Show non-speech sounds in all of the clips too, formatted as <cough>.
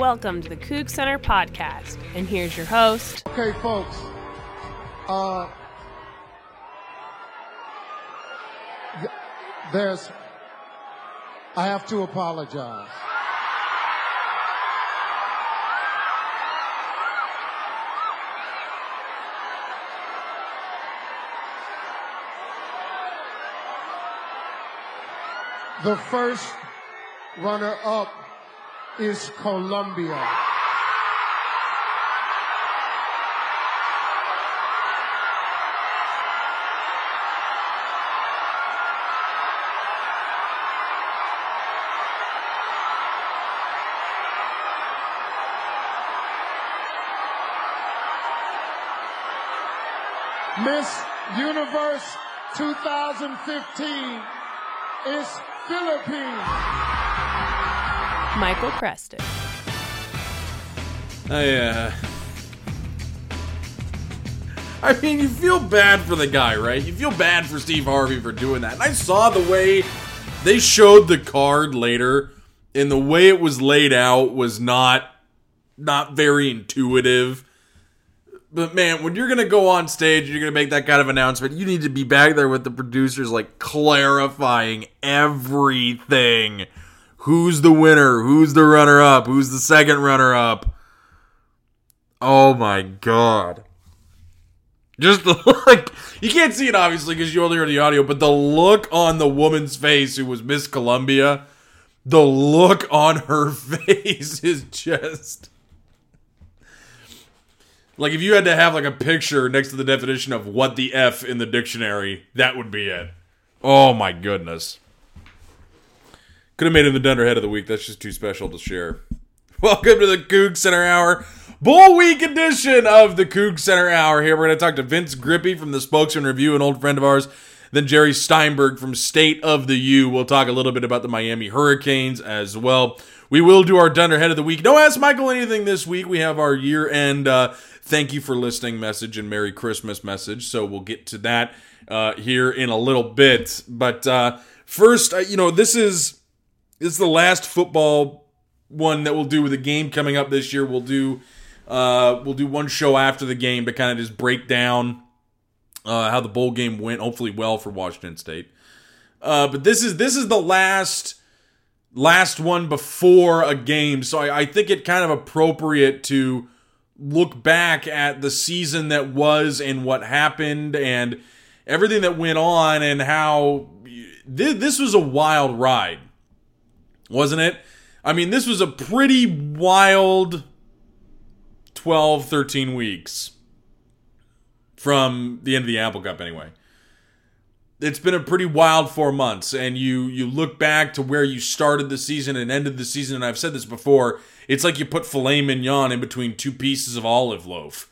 Welcome to the Coug Center podcast, and here's your host. Okay, folks. Uh, th- there's. I have to apologize. The first runner up is Colombia. Miss Universe 2015 is Philippines. Michael Preston. I, uh. I mean, you feel bad for the guy, right? You feel bad for Steve Harvey for doing that. And I saw the way they showed the card later, and the way it was laid out was not not very intuitive. But man, when you're gonna go on stage and you're gonna make that kind of announcement, you need to be back there with the producers, like clarifying everything. Who's the winner? Who's the runner up? Who's the second runner up? Oh my god. Just the <laughs> look. You can't see it obviously because you only heard the audio, but the look on the woman's face who was Miss Colombia, the look on her <laughs> face is just like if you had to have like a picture next to the definition of what the F in the dictionary, that would be it. Oh my goodness. Could have made him the Dunderhead of the week. That's just too special to share. <laughs> Welcome to the Coug Center Hour, Bull Week edition of the Coug Center Hour. Here we're going to talk to Vince Grippi from the Spokesman Review, an old friend of ours. Then Jerry Steinberg from State of the U. We'll talk a little bit about the Miami Hurricanes as well. We will do our Dunderhead of the week. No Ask Michael anything this week. We have our year end uh, thank you for listening message and Merry Christmas message. So we'll get to that uh, here in a little bit. But uh, first, uh, you know, this is this is the last football one that we'll do with a game coming up this year. We'll do uh, we'll do one show after the game to kind of just break down uh, how the bowl game went. Hopefully, well for Washington State. Uh, but this is this is the last last one before a game, so I, I think it kind of appropriate to look back at the season that was and what happened and everything that went on and how th- this was a wild ride, wasn't it? I mean, this was a pretty wild 12, 13 weeks from the end of the Apple Cup, anyway. It's been a pretty wild four months, and you you look back to where you started the season and ended the season, and I've said this before. It's like you put filet mignon in between two pieces of olive loaf.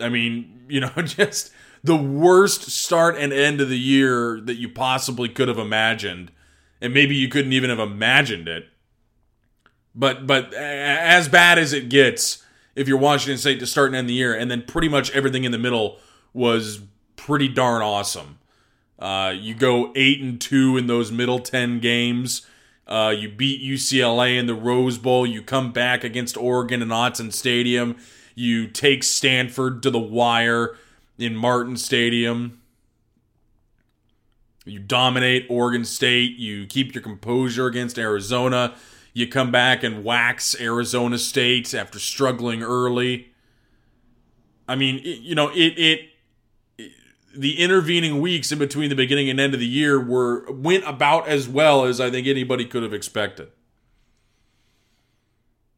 I mean, you know, <laughs> just the worst start and end of the year that you possibly could have imagined, and maybe you couldn't even have imagined it. But but as bad as it gets, if you're Washington State to start and end the year, and then pretty much everything in the middle was pretty darn awesome. Uh, you go eight and two in those middle ten games. Uh, you beat UCLA in the Rose Bowl. You come back against Oregon in Autzen Stadium. You take Stanford to the wire in Martin Stadium. You dominate Oregon State. You keep your composure against Arizona. You come back and wax Arizona State after struggling early. I mean, it, you know, it, it it the intervening weeks in between the beginning and end of the year were went about as well as I think anybody could have expected.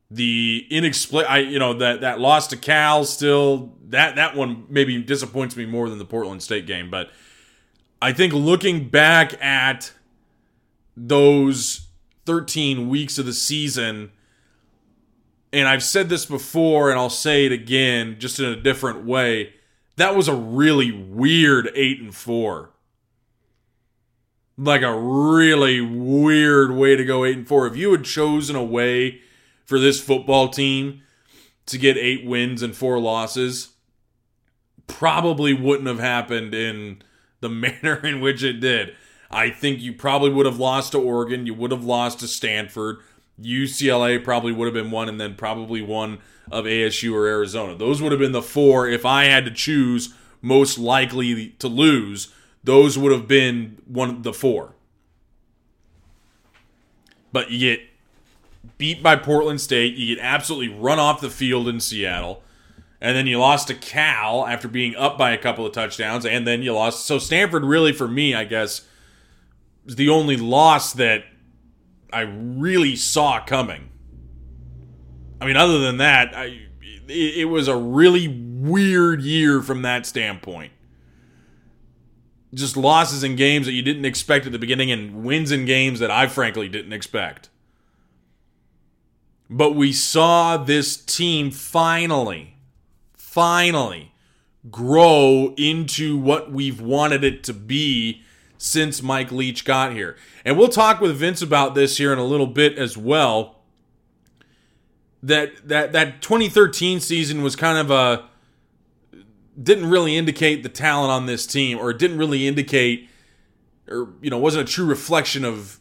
The inexplicable, I you know that that loss to Cal still that that one maybe disappoints me more than the Portland State game, but I think looking back at those 13 weeks of the season and I've said this before and I'll say it again just in a different way. That was a really weird 8 and 4. Like a really weird way to go 8 and 4. If you had chosen a way for this football team to get 8 wins and 4 losses, probably wouldn't have happened in the <laughs> manner in which it did. I think you probably would have lost to Oregon, you would have lost to Stanford, UCLA probably would have been one, and then probably one of ASU or Arizona. Those would have been the four if I had to choose most likely to lose. Those would have been one of the four. But you get beat by Portland State, you get absolutely run off the field in Seattle, and then you lost to Cal after being up by a couple of touchdowns, and then you lost. So Stanford, really, for me, I guess, is the only loss that I really saw coming. I mean, other than that, I it, it was a really weird year from that standpoint. Just losses in games that you didn't expect at the beginning, and wins in games that I frankly didn't expect. But we saw this team finally, finally grow into what we've wanted it to be since Mike Leach got here. And we'll talk with Vince about this here in a little bit as well. That that that 2013 season was kind of a didn't really indicate the talent on this team or it didn't really indicate or you know wasn't a true reflection of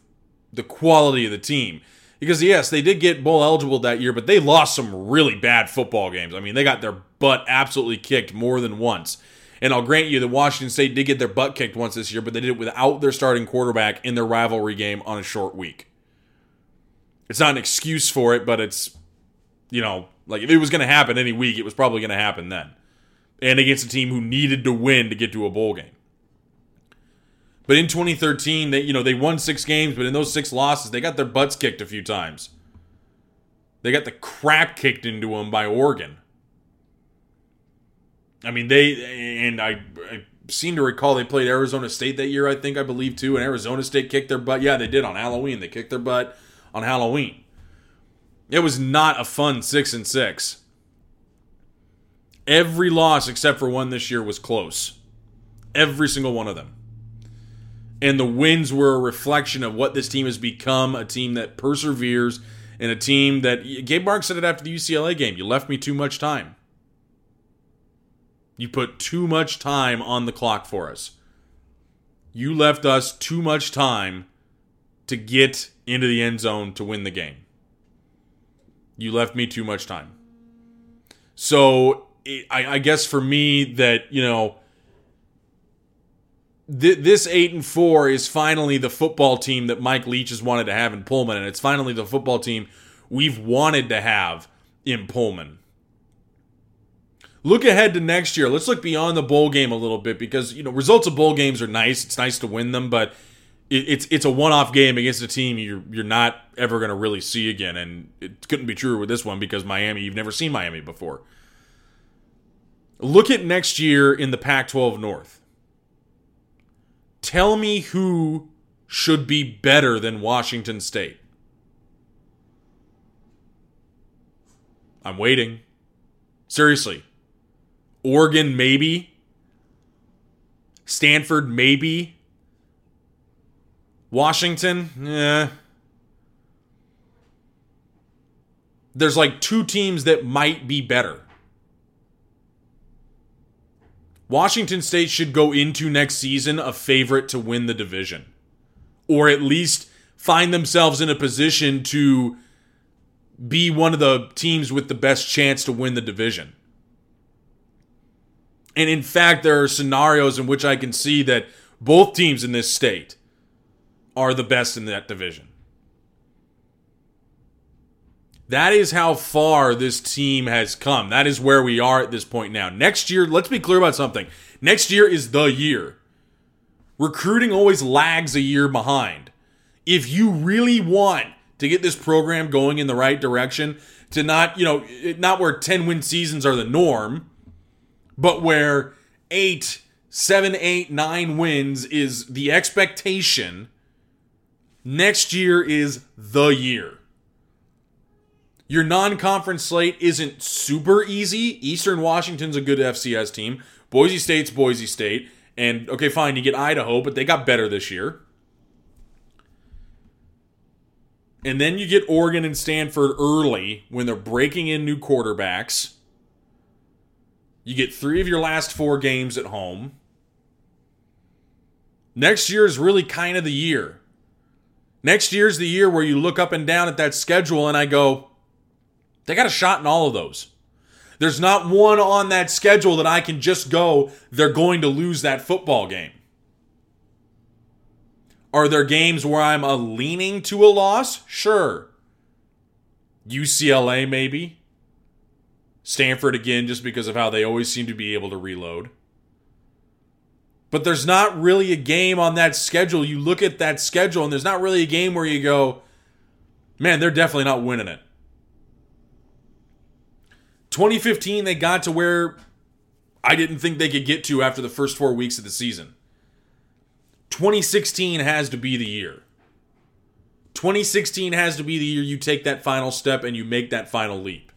the quality of the team because yes they did get bowl eligible that year but they lost some really bad football games i mean they got their butt absolutely kicked more than once and I'll grant you that Washington State did get their butt kicked once this year, but they did it without their starting quarterback in their rivalry game on a short week. It's not an excuse for it, but it's, you know, like if it was going to happen any week, it was probably going to happen then. And against a team who needed to win to get to a bowl game. But in 2013, they you know they won six games, but in those six losses, they got their butts kicked a few times. They got the crap kicked into them by Oregon. I mean, they and I, I seem to recall they played Arizona State that year. I think I believe too, and Arizona State kicked their butt. Yeah, they did on Halloween. They kicked their butt on Halloween. It was not a fun six and six. Every loss except for one this year was close. Every single one of them. And the wins were a reflection of what this team has become a team that perseveres and a team that Gabe Mark said it after the UCLA game. You left me too much time. You put too much time on the clock for us. You left us too much time to get into the end zone to win the game. You left me too much time. So I, I guess for me that you know th- this eight and four is finally the football team that Mike Leach has wanted to have in Pullman, and it's finally the football team we've wanted to have in Pullman look ahead to next year. Let's look beyond the bowl game a little bit because you know results of bowl games are nice. It's nice to win them, but it, it's it's a one-off game against a team you're you're not ever going to really see again, and it couldn't be true with this one because Miami. You've never seen Miami before. Look at next year in the Pac-12 North. Tell me who should be better than Washington State. I'm waiting. Seriously, Oregon, maybe. Stanford, maybe. Washington, yeah. There's like two teams that might be better. Washington State should go into next season a favorite to win the division, or at least find themselves in a position to be one of the teams with the best chance to win the division. And in fact, there are scenarios in which I can see that both teams in this state are the best in that division. That is how far this team has come. That is where we are at this point now. Next year, let's be clear about something. Next year is the year. Recruiting always lags a year behind. If you really want to get this program going in the right direction, to not, you know, not where 10 win seasons are the norm, but where eight, seven, eight, nine wins is the expectation, next year is the year. Your non conference slate isn't super easy. Eastern Washington's a good FCS team. Boise State's Boise State. And okay, fine, you get Idaho, but they got better this year. And then you get Oregon and Stanford early when they're breaking in new quarterbacks. You get three of your last four games at home. Next year is really kind of the year. Next year's the year where you look up and down at that schedule and I go, they got a shot in all of those. There's not one on that schedule that I can just go, they're going to lose that football game. Are there games where I'm a leaning to a loss? Sure. UCLA, maybe. Stanford again, just because of how they always seem to be able to reload. But there's not really a game on that schedule. You look at that schedule, and there's not really a game where you go, man, they're definitely not winning it. 2015, they got to where I didn't think they could get to after the first four weeks of the season. 2016 has to be the year. 2016 has to be the year you take that final step and you make that final leap.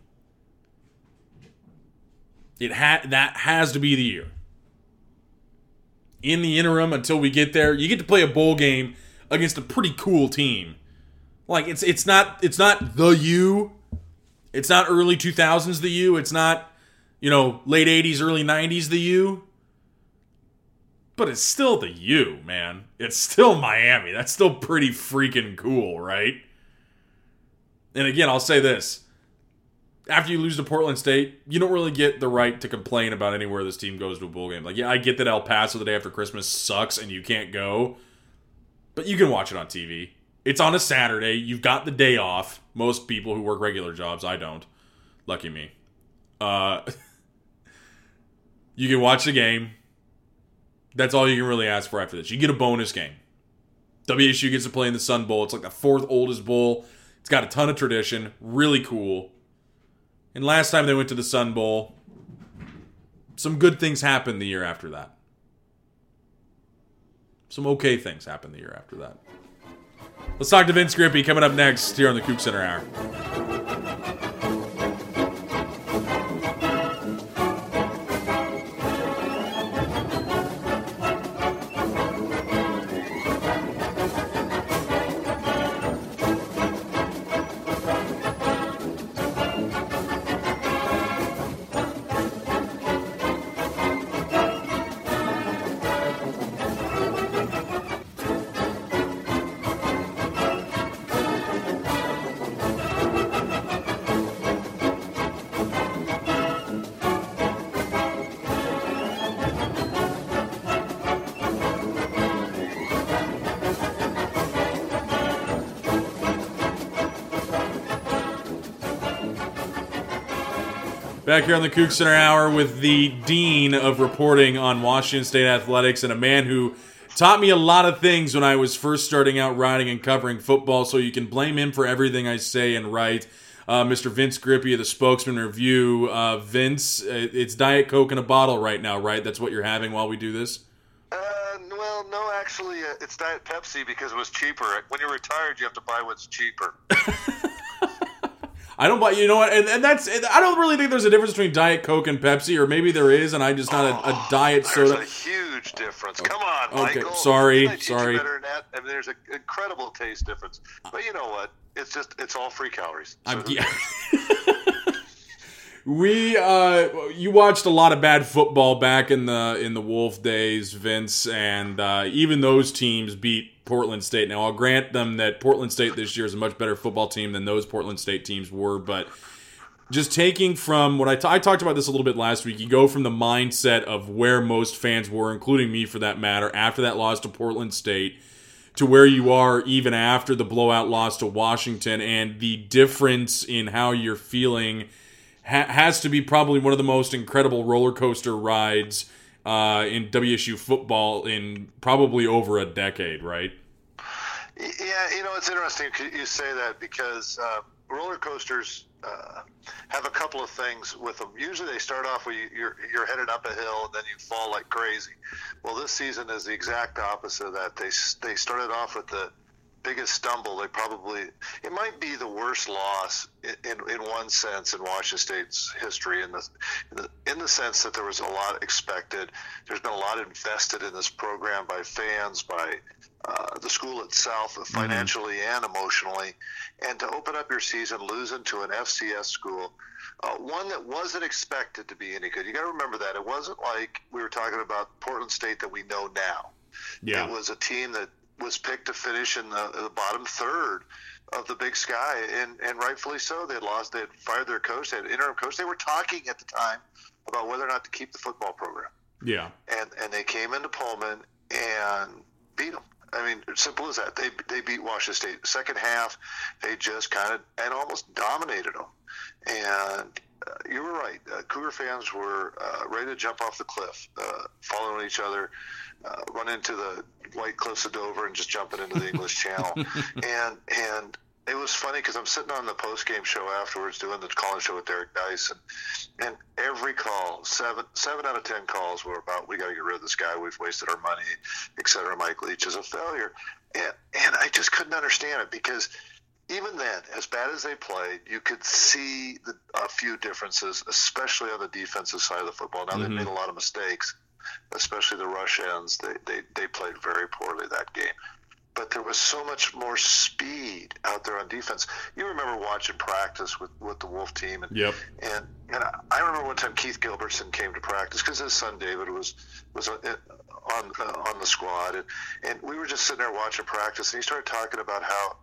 It ha- that has to be the year. In the interim, until we get there, you get to play a bowl game against a pretty cool team. Like it's it's not it's not the U. It's not early 2000s the U. It's not you know late 80s early 90s the U. But it's still the U, man. It's still Miami. That's still pretty freaking cool, right? And again, I'll say this after you lose to Portland State, you don't really get the right to complain about anywhere this team goes to a bowl game. Like, yeah, I get that El Paso the day after Christmas sucks and you can't go, but you can watch it on TV. It's on a Saturday. You've got the day off. Most people who work regular jobs, I don't. Lucky me. Uh, <laughs> you can watch the game. That's all you can really ask for after this. You get a bonus game. WSU gets to play in the Sun Bowl. It's like the fourth oldest bowl. It's got a ton of tradition. Really cool. And last time they went to the Sun Bowl, some good things happened the year after that. Some okay things happened the year after that. Let's talk to Vince Grippi coming up next here on the Coug Center Hour. Back here on the Coug Center Hour with the dean of reporting on Washington State athletics and a man who taught me a lot of things when I was first starting out writing and covering football. So you can blame him for everything I say and write. Uh, Mr. Vince Grippi of the Spokesman Review. Uh, Vince, uh, it's Diet Coke in a bottle right now, right? That's what you're having while we do this. Uh, well, no, actually, uh, it's Diet Pepsi because it was cheaper. When you're retired, you have to buy what's cheaper. <laughs> I don't buy. You know what? And, and that's. I don't really think there's a difference between Diet Coke and Pepsi, or maybe there is, and I'm just not a, a oh, diet There's soda. a huge difference. Come on, Okay, Michael. sorry, sorry. better than that? I mean, there's an incredible taste difference. But you know what? It's just it's all free calories. So I'm, yeah. <laughs> we uh you watched a lot of bad football back in the in the Wulff days, Vince, and uh, even those teams beat Portland State. Now I'll grant them that Portland State this year is a much better football team than those Portland State teams were, but just taking from what I, t- I talked about this a little bit last week, you go from the mindset of where most fans were, including me for that matter, after that loss to Portland State, to where you are even after the blowout loss to Washington, and the difference in how you're feeling ha- has to be probably one of the most incredible roller coaster rides uh, in WSU football in probably over a decade, right? Yeah, you know it's interesting you say that because uh, roller coasters uh, have a couple of things with them. Usually they start off where you, you're you're headed up a hill and then you fall like crazy. Well, this season is the exact opposite of that. They they started off with the biggest stumble. They probably it might be the worst loss in in, in one sense in Washington State's history in the, in the in the sense that there was a lot expected. There's been a lot invested in this program by fans by uh, the school itself, financially and emotionally, and to open up your season losing to an FCS school, uh, one that wasn't expected to be any good. You got to remember that it wasn't like we were talking about Portland State that we know now. Yeah. It was a team that was picked to finish in the, the bottom third of the Big Sky, and and rightfully so. They had lost. They had fired their coach. They had interim coach. They were talking at the time about whether or not to keep the football program, Yeah. and and they came into Pullman and beat them. I mean, simple as that. They they beat Washington State. Second half, they just kind of and almost dominated them. And uh, you were right. Uh, Cougar fans were uh, ready to jump off the cliff, uh, following each other, uh, run into the White Cliffs of Dover, and just jumping into the English Channel. <laughs> And and it was funny because I'm sitting on the post game show afterwards doing the calling show with Derek Dice, and, and every call, seven seven out of ten calls were about we got to get rid of this guy, we've wasted our money, et cetera. Mike Leach is a failure, and and I just couldn't understand it because even then, as bad as they played, you could see the, a few differences, especially on the defensive side of the football. Now they mm-hmm. made a lot of mistakes, especially the rush ends. They they they played very poorly that game but there was so much more speed out there on defense. You remember watching practice with, with the Wulff team, and Yep. and and I- remember one time Keith Gilbertson came to practice because his son David was was on on, uh, on the squad, and and we were just sitting there watching practice, and he started talking about how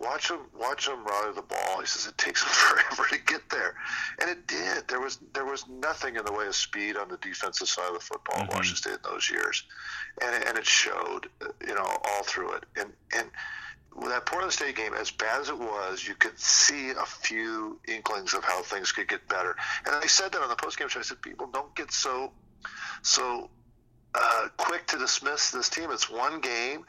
watch him watch him rally the ball. He says it takes him <laughs> forever to get there, and it did. There was there was nothing in the way of speed on the defensive side of the football in Washington State in those years, and and it showed, you know, all through it. And and that Portland State game, as bad as it was, you could see a few inklings of how things could get better. And I said that on the postgame show. I said, people don't get so so uh, quick to dismiss this team. It's one game.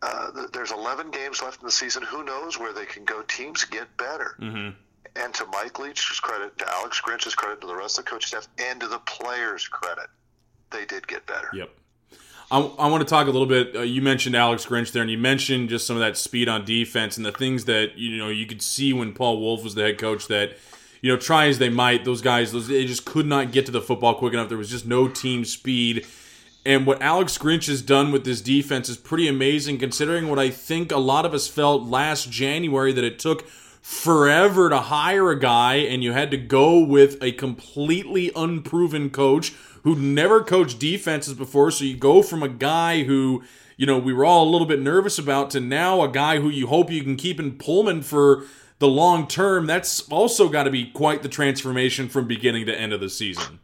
Uh, there's 11 games left in the season. Who knows where they can go? Teams get better. Mm-hmm. And to Mike Leach's credit, to Alex Grinch's credit, to the rest of the coaching staff, and to the players' credit, they did get better. Yep. I, I want to talk a little bit. Uh, you mentioned Alex Grinch there, and you mentioned just some of that speed on defense and the things that you know you could see when Paul Wulff was the head coach. That you know, try as they might, those guys, those they just could not get to the football quick enough. There was just no team speed. And what Alex Grinch has done with this defense is pretty amazing, considering what I think a lot of us felt last January that it took forever to hire a guy and you had to go with a completely unproven coach who'd never coached defenses before. So you go from a guy who, you know, we were all a little bit nervous about to now a guy who you hope you can keep in Pullman for the long term. That's also got to be quite the transformation from beginning to end of the season.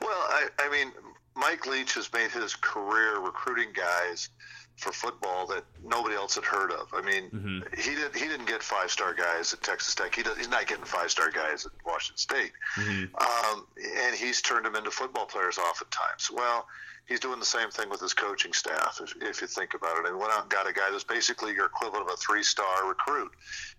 Well, I, I mean, Mike Leach has made his career recruiting guys for football that nobody else had heard of. I mean, he did he didn't get five star guys at Texas Tech. He does, he's not getting five star guys at Washington State, um, and he's turned them into football players oftentimes. Well. He's doing the same thing with his coaching staff, if, if you think about it. And went out and got a guy that's basically your equivalent of a three-star recruit.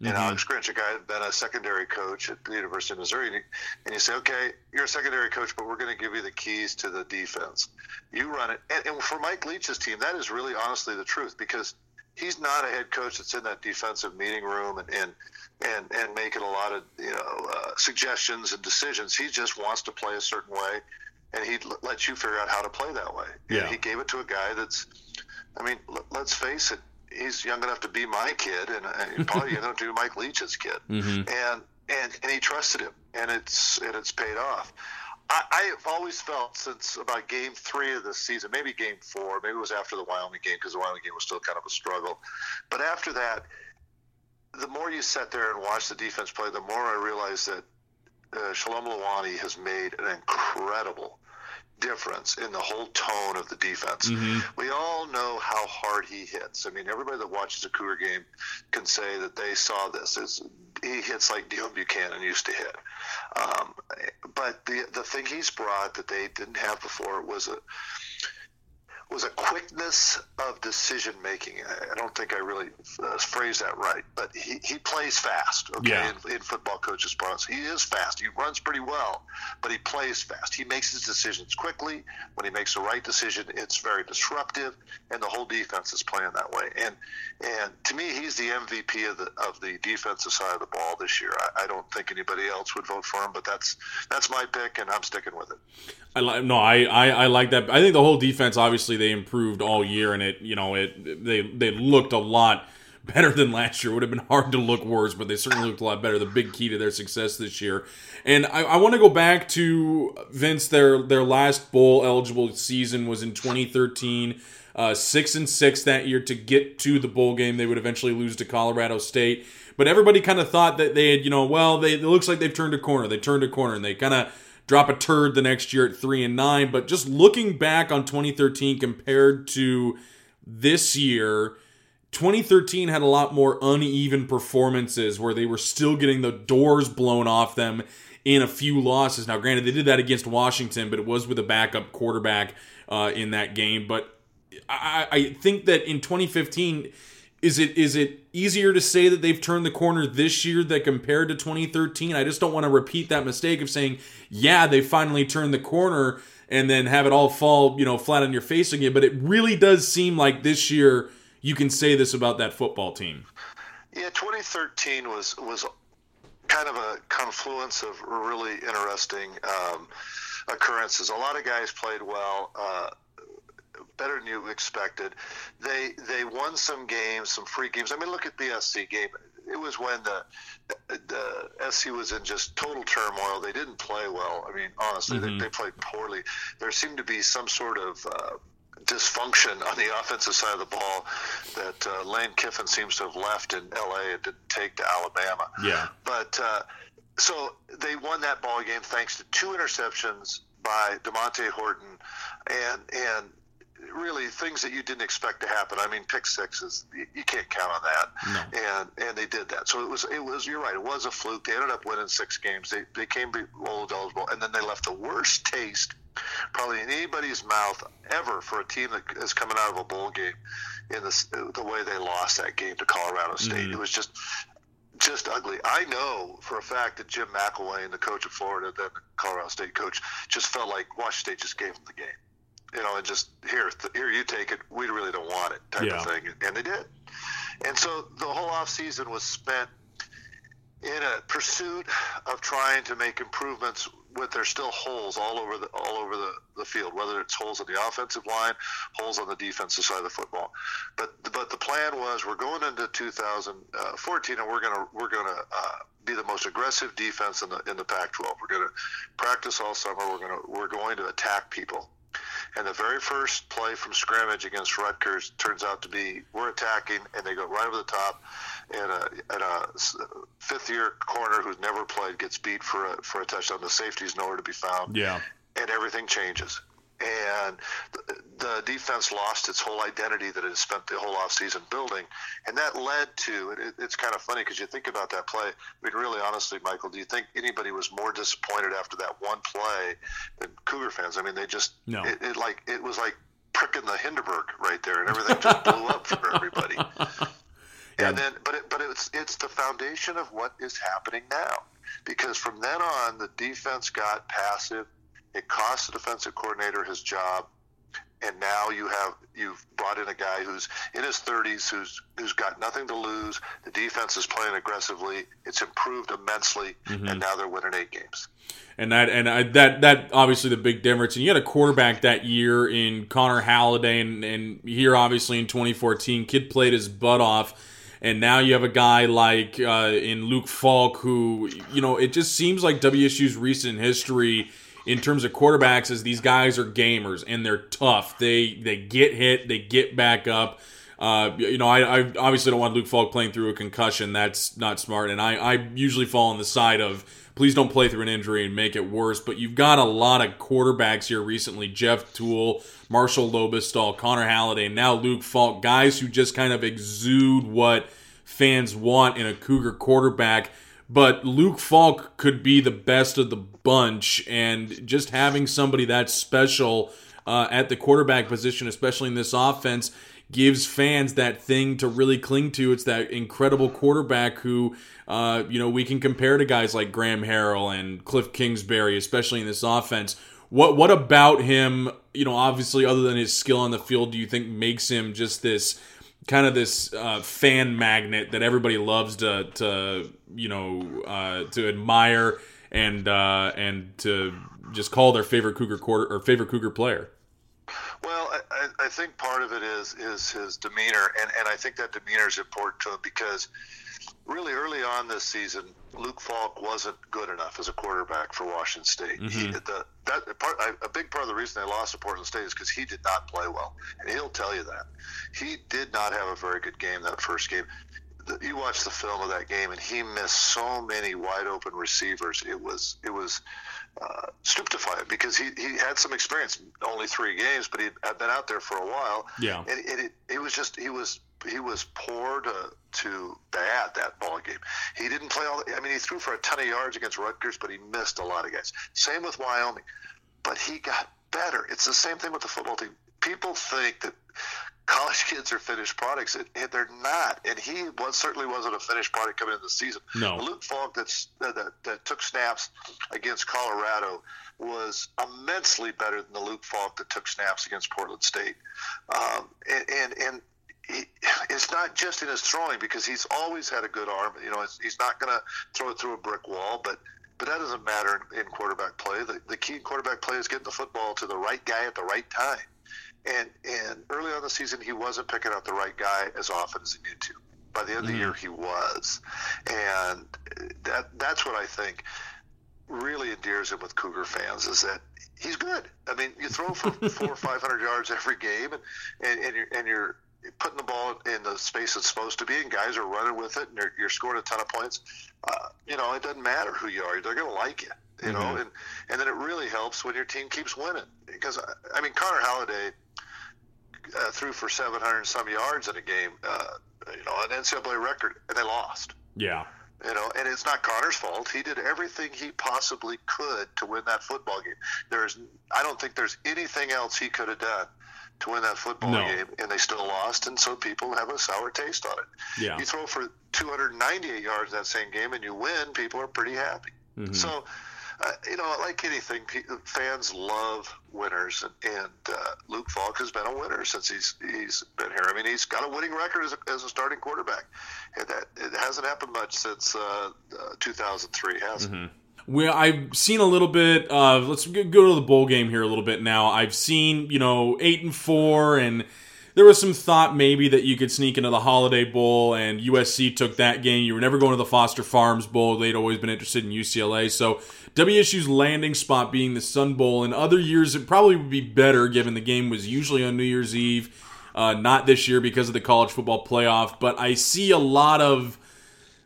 And Alex Grinch, a guy that had been a secondary coach at the University of Missouri, and, he, and you say, okay, you're a secondary coach, but we're going to give you the keys to the defense. You run it. And, and for Mike Leach's team, that is really honestly the truth because he's not a head coach that's in that defensive meeting room and and and, and making a lot of you know uh, suggestions and decisions. He just wants to play a certain way, and he l- lets you figure out how to play that way. Yeah. And he gave it to a guy that's, I mean, l- let's face it, he's young enough to be my kid, and, and probably young enough to be <laughs> Mike Leach's kid, and and and he trusted him, and it's and it's paid off. I, I've always felt since about game three of this season, maybe game four, maybe it was after the Wyoming game because the Wyoming game was still kind of a struggle. But after that, the more you sat there and watched the defense play, the more I realized that uh, Shalom Luani has made an incredible difference in the whole tone of the defense. We all know how hard he hits. I mean, everybody that watches a Cougar game can say that they saw this. It's, he hits like Deone Bucannon used to hit. Um, but the the thing he's brought that they didn't have before was a was a quickness of decision making. I don't think I really uh, phrased that right, but he, he plays fast. Okay, Yeah. in, in football coaches' parlance, he is fast. He runs pretty well, but he plays fast. He makes his decisions quickly. When he makes the right decision, it's very disruptive, and the whole defense is playing that way. And and to me, he's the MVP of the of the defensive side of the ball this year. I, I don't think anybody else would vote for him, but that's that's my pick, and I'm sticking with it. I like no, I, I I like that. I think the whole defense obviously they improved all year, and it you know it they they looked a lot better than last year. It would have been hard to look worse, but they certainly looked a lot better. The big key to their success this year. And I, I want to go back to Vince. Their their last bowl eligible season was in 2013. Uh, six and six that year to get to the bowl game. They would eventually lose to Colorado State. But everybody kind of thought that they had, you know, well, they, it looks like they've turned a corner. They turned a corner, and they kind of drop a turd the next year at three and nine. But just looking back on 2013 compared to this year, 2013 had a lot more uneven performances where they were still getting the doors blown off them in a few losses. Now, granted, they did that against Washington, but it was with a backup quarterback uh, in that game. But I, I think that in 2015, is it is it easier to say that they've turned the corner this year that compared to 2013? I just don't want to repeat that mistake of saying, yeah, they finally turned the corner and then have it all fall, you know, flat on your face again. But it really does seem like this year you can say this about that football team. Yeah, 2013 was was kind of a confluence of really interesting um, occurrences. A lot of guys played well. Uh, better than you expected. They they won some games, some free games. I mean, look at the SC game. It was when the the SC was in just total turmoil. They didn't play well. I mean, honestly, mm-hmm. they, they, played poorly. There seemed to be some sort of uh, dysfunction on the offensive side of the ball that uh, Lane Kiffin seems to have left in LA and didn't take to Alabama. Yeah, but. Uh, so they won that ball game thanks to two interceptions by Damante Horton and and really things that you didn't expect to happen. I mean, pick sixes, you, you can't count on that. No. And and they did that. So it was it was you're right. It was a fluke. They ended up winning six games. They they came bowl eligible, and then they left the worst taste probably in anybody's mouth ever for a team that is coming out of a bowl game in this the way they lost that game to Colorado State. Mm-hmm. It was just just ugly. I know for a fact that Jim McElwain, the coach of Florida, then the Colorado State coach, just felt like Washington State just gave them the game you know, and just here, here you take it. We really don't want it, type yeah. of thing, and they did. And so the whole off season was spent in a pursuit of trying to make improvements with there's still holes all over the all over the, the field, whether it's holes on the offensive line, holes on the defensive side of the football. But but the plan was we're going into 2014 and we're gonna we're gonna uh, be the most aggressive defense in the in the Pac-12. We're gonna practice all summer. We're gonna we're going to attack people. And the very first play from scrimmage against Rutgers turns out to be we're attacking, and they go right over the top, and a, and a fifth year corner who's never played gets beat for a for a touchdown. The safety's nowhere to be found. Yeah, and everything changes and the, defense lost its whole identity that it had spent the whole offseason building. And that led to, it, it's kind of funny because you think about that play. I mean, really, honestly, Michael, do you think anybody was more disappointed after that one play than Cougar fans? I mean, they just, no. it, it like, it was like pricking the Hindenburg right there, and everything just blew up for everybody. <laughs> Yeah. And then, but it, but it's it's the foundation of what is happening now, because from then on, the defense got passive it cost the defensive coordinator his job, and now you have you've brought in a guy who's in his 30s, who's who's got nothing to lose. The defense is playing aggressively. It's improved immensely, mm-hmm. and now they're winning eight games. And that and I, that that obviously the big difference. And you had a quarterback that year in Connor Halliday, and, and here obviously in 2014, kid played his butt off and now you have a guy like uh, in Luke Falk, who you know it just seems like WSU's recent history in terms of quarterbacks is these guys are gamers and they're tough. They they get hit, they get back up. Uh, you know, I, I, obviously don't want Luke Falk playing through a concussion. That's not smart. And I, I usually fall on the side of please don't play through an injury and make it worse. But you've got a lot of quarterbacks here recently Jeff Tuel, Marshall Lobbestael, Connor Halliday, now Luke Falk, guys who just kind of exude what fans want in a Cougar quarterback but Luke Falk could be the best of the bunch, and just having somebody that special uh, at the quarterback position, especially in this offense, gives fans that thing to really cling to. It's that incredible quarterback who, uh, you know, we can compare to guys like Graham Harrell and Cliff Kingsbury, especially in this offense. What what about him? You know, obviously, other than his skill on the field, do you think makes him just this? kind of this uh, fan magnet that everybody loves to to you know uh, to admire and uh, and to just call their favorite Cougar quarter or favorite Cougar player. Well, I, I think part of it is is his demeanor, and, and I think that demeanor is important to him because really early on this season, Luke Falk wasn't good enough as a quarterback for Washington State. Mm-hmm. He, the, that part, a big part of the reason they lost to Portland State is because he did not play well, and he'll tell you that he did not have a very good game that first game. You watch the film of that game, and he missed so many wide open receivers. It was it was uh, stupefying because he, he had some experience, only three games, but he had been out there for a while. Yeah, and it, it, it was just he was he was poor to to bad that ball game. He didn't play all. The, I mean, he threw for a ton of yards against Rutgers, but he missed a lot of guys. Same with Wyoming, but he got better. It's the same thing with the football team. People think that college <laughs> kids are finished products, and, they're not. And he was certainly wasn't a finished product coming into the season. No, Luke Falk that's, that, that that took snaps against Colorado was immensely better than the Luke Falk that took snaps against Portland State. Um, and, and and he, <laughs> it's not just in his throwing because he's always had a good arm. You know, he's not going to throw it through a brick wall, but but that doesn't matter in, in quarterback play. The, the key in quarterback play is getting the football to the right guy at the right time. And and early on the season, he wasn't picking out the right guy as often as he needed to. By the end of the mm-hmm. year, he was, and that that's what I think really endears him with Cougar fans is that he's good. I mean, you throw for <laughs> four or five hundred yards every game, and and, and you're and you're putting the ball in the space it's supposed to be, and guys are running with it, and you're, you're scoring a ton of points. Uh, you know, it doesn't matter who you are; they're going to like you. You mm-hmm. know, and and then it really helps when your team keeps winning because I mean Connor Halliday uh, threw for 700 some yards in a game, uh, you know, an NCAA record, and they lost. Yeah. You know, and it's not Connor's fault. He did everything he possibly could to win that football game. There's, I don't think there's anything else he could have done to win that football no. game, and they still lost, and so people have a sour taste on it. Yeah. You throw for 298 yards that same game, and you win, people are pretty happy. Mm-hmm. So, uh, you know, like anything, fans love winners, and, and uh, Luke Falk has been a winner since he's he's been here. I mean, he's got a winning record as a, as a starting quarterback, and that it hasn't happened much since uh, 2003, has mm-hmm. Where I've seen a little bit of let's go to the bowl game here a little bit now. I've seen you know eight and four, and there was some thought maybe that you could sneak into the Holiday Bowl, and USC took that game. You were never going to the Foster Farms Bowl. They'd always been interested in UCLA, so WSU's landing spot being the Sun Bowl. In other years, it probably would be better given the game was usually on New Year's Eve. Uh, not this year because of the college football playoff, but I see a lot of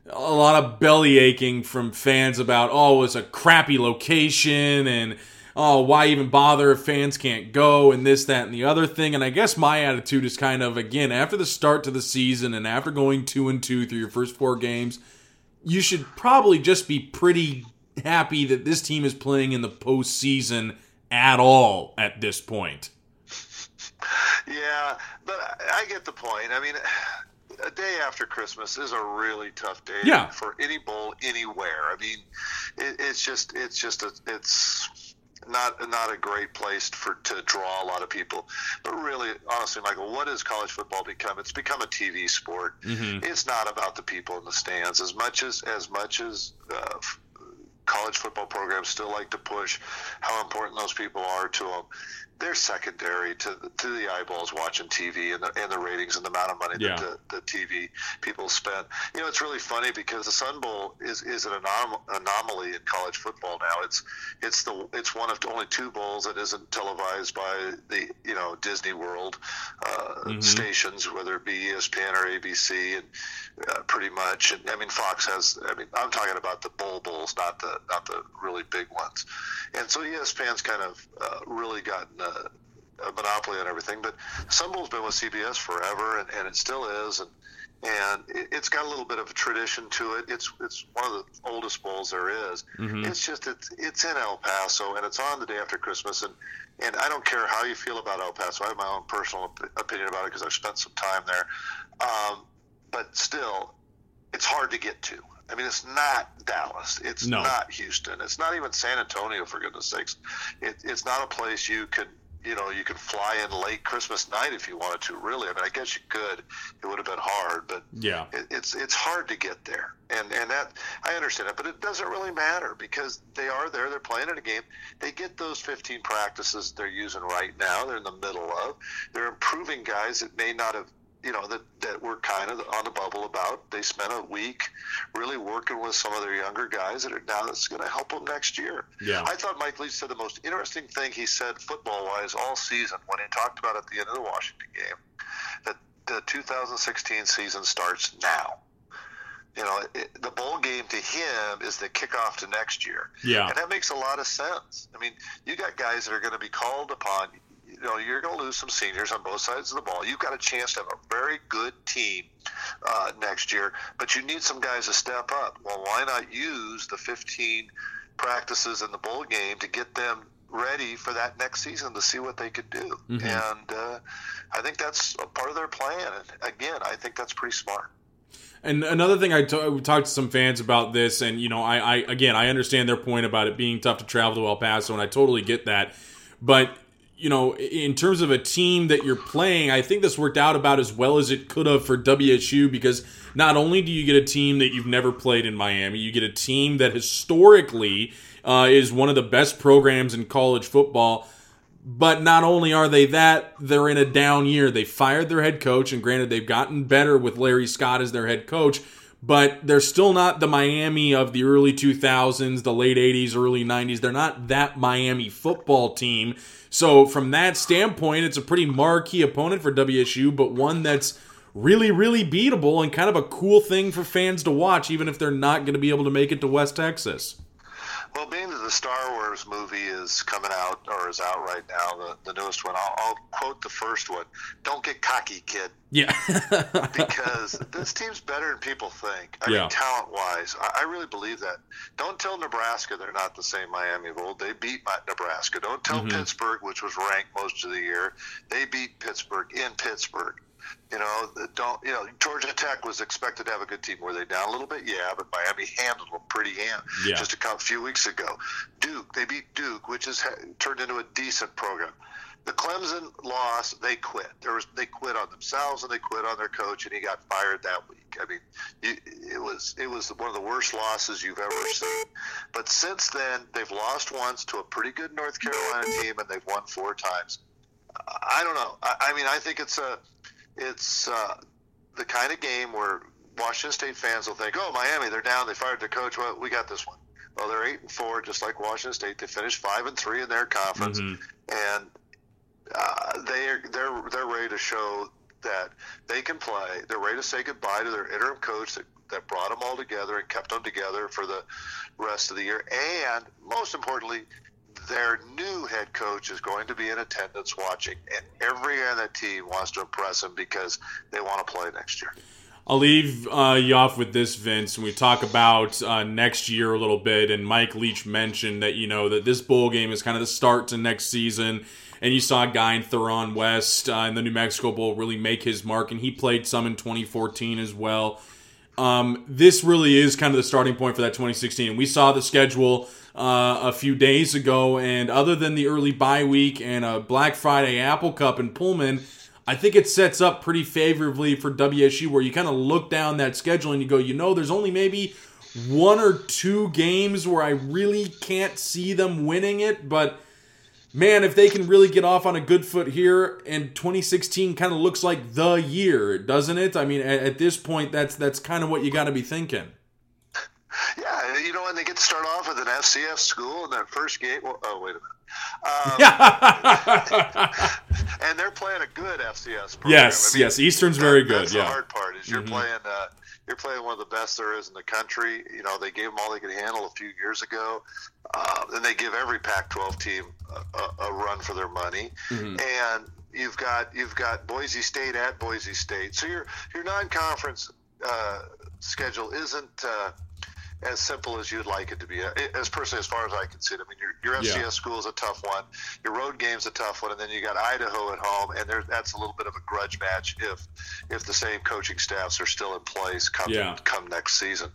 a lot of belly aching from fans about oh it's a crappy location and oh why even bother if fans can't go and this that and the other thing and i guess my attitude is kind of again after the start to the season and after going two and two through your first four games you should probably just be pretty happy that this team is playing in the postseason at all at this point yeah but i get the point i mean a day after Christmas is a really tough day yeah. for any bowl anywhere. I mean, it, it's just it's just a, it's not not a great place for to draw a lot of people. But really, honestly, Michael, what has college football become? It's become a TV sport. Mm-hmm. It's not about the people in the stands as much as as much as. Uh, college football programs still like to push how important those people are to them they're secondary to the, to the eyeballs watching TV and the, and the ratings and the amount of money yeah. that the, the TV people spend. You know, it's really funny because the Sun Bowl is, is an anom- anomaly in college football now. It's it's the it's one of only two bowls that isn't televised by the you know Disney World uh, mm-hmm. stations, whether it be ESPN or ABC, and uh, pretty much. And I mean, Fox has. I mean, I'm talking about the bowl bowls, not the not the really big ones. And so ESPN's kind of uh, really gotten a, a, monopoly on everything. But Sun Bowl's been with CBS forever, and, and it still is. And and it, has got a little bit of a tradition to it. It's it's one of the oldest bowls there is. Mm-hmm. It's just it's it's in El Paso, and it's on the day after Christmas. And and I don't care how you feel about El Paso. I have my own personal op- opinion about it because I've spent some time there. Um, but still, it's hard to get to. I mean, it's not Dallas. It's no. not Houston. It's not even San Antonio, for goodness sakes. It, it's not a place you could you know, you could fly in late Christmas night if you wanted to. Really, I mean, I guess you could. It would have been hard, but Yeah. it, it's it's hard to get there, and and that I understand it, but it doesn't really matter because they are there. They're playing in a game. They get those 15 practices they're using right now. They're in the middle of. They're improving guys that may not have. You know that that we're kind of on the bubble about. They spent a week really working with some of their younger guys that are now that's going to help them next year. Yeah. I thought Mike Leach said the most interesting thing he said football wise all season when he talked about at the end of the Washington game that the 2016 season starts now. You know, it, the bowl game to him is the kickoff to next year. Yeah. And that makes a lot of sense. I mean, you got guys that are going to be called upon. You know, you're going to lose some seniors on both sides of the ball. You've got a chance to have a very good team uh, next year, but you need some guys to step up. Well, why not use the 15 practices in the bowl game to get them ready for that next season to see what they could do? Mhm. And uh, I think that's a part of their plan. And again, I think that's pretty smart. And another thing, I t- talked to some fans about this, and you know, I, I again, I understand their point about it being tough to travel to El Paso, and I totally get that. But you know, in terms of a team that you're playing, I think this worked out about as well as it could have for WSU because not only do you get a team that you've never played in Miami, you get a team that historically uh, is one of the best programs in college football. But not only are they that, they're in a down year. They fired their head coach, and granted, they've gotten better with Larry Scott as their head coach, but they're still not the Miami of the early 2000s, the late 80s, early 90s. They're not that Miami football team. So, from that standpoint, it's a pretty marquee opponent for WSU, but one that's really, really beatable and kind of a cool thing for fans to watch, even if they're not going to be able to make it to West Texas. Well, being that the Star Wars movie is coming out or is out right now, the, the newest one, I'll, I'll quote the first one Don't get cocky, kid. Yeah. <laughs> because this team's better than people think. I Yeah. mean, talent wise, I, I really believe that. Don't tell Nebraska they're not the same Miami of old. They beat my- Nebraska. Don't tell Mhm. Pittsburgh, which was ranked most of the year, they beat Pittsburgh in Pittsburgh. You know, don't you know? Georgia Tech was expected to have a good team. Were they down a little bit? Yeah, but Miami handled them pretty hand Yeah. just a couple, few weeks ago. Duke, they beat Duke, which has turned into a decent program. The Clemson loss, they quit. There was they quit on themselves and they quit on their coach, and he got fired that week. I mean, it was it was one of the worst losses you've ever seen. But since then, they've lost once to a pretty good North Carolina team, and they've won four times. I don't know. I, I mean, I think it's a it's uh, the kind of game where Washington State fans will think, "Oh, Miami, they're down. They fired their coach. Well, we got this one." Well, they're eight and four, just like Washington State. They finished five and three in their conference, Mhm. and uh, they're they're they're ready to show that they can play. They're ready to say goodbye to their interim coach that, that brought them all together and kept them together for the rest of the year. And most importantly, their new head coach is going to be in attendance watching, and every on the team wants to impress him because they want to play next year. I'll leave uh, you off with this, Vince, and we talk about uh, next year a little bit. And Mike Leach mentioned that you know that this bowl game is kind of the start to next season. And you saw a guy in Theron West uh, in the New Mexico Bowl really make his mark, and he played some in 2014 as well. Um, this really is kind of the starting point for that 2016. And we saw the schedule uh, a few days ago, and other than the early bye week and a Black Friday Apple Cup in Pullman, I think it sets up pretty favorably for WSU, where you kind of look down that schedule and you go, you know, there's only maybe one or two games where I really can't see them winning it, but man, if they can really get off on a good foot here, and 2016 kind of looks like the year, doesn't it? I mean, at, at this point, that's that's kind of what you got to be thinking. Yeah, you know, when they get to start off with an FCS school in that first game. Well, oh, wait a minute. <laughs> Um, Yeah. and they're playing a good FCS program. yes, I mean, yes. Eastern's very good. That's Yeah. the hard part is you're Mhm. playing. Uh, you're playing one of the best there is in the country. You know, they gave them all they could handle a few years ago. Uh, and they give every Pac-12 team a, a, a run for their money. Mhm. And you've got you've got Boise State at Boise State. So your your non-conference uh, schedule isn't. Uh, as simple as you'd like it to be. Uh, As personally, as far as I can see it, I mean, your, your FCS Yeah. school is a tough one. Your road game's a tough one, and then you got Idaho at home, and there, that's a little bit of a grudge match if if the same coaching staffs are still in place come Yeah. come next season.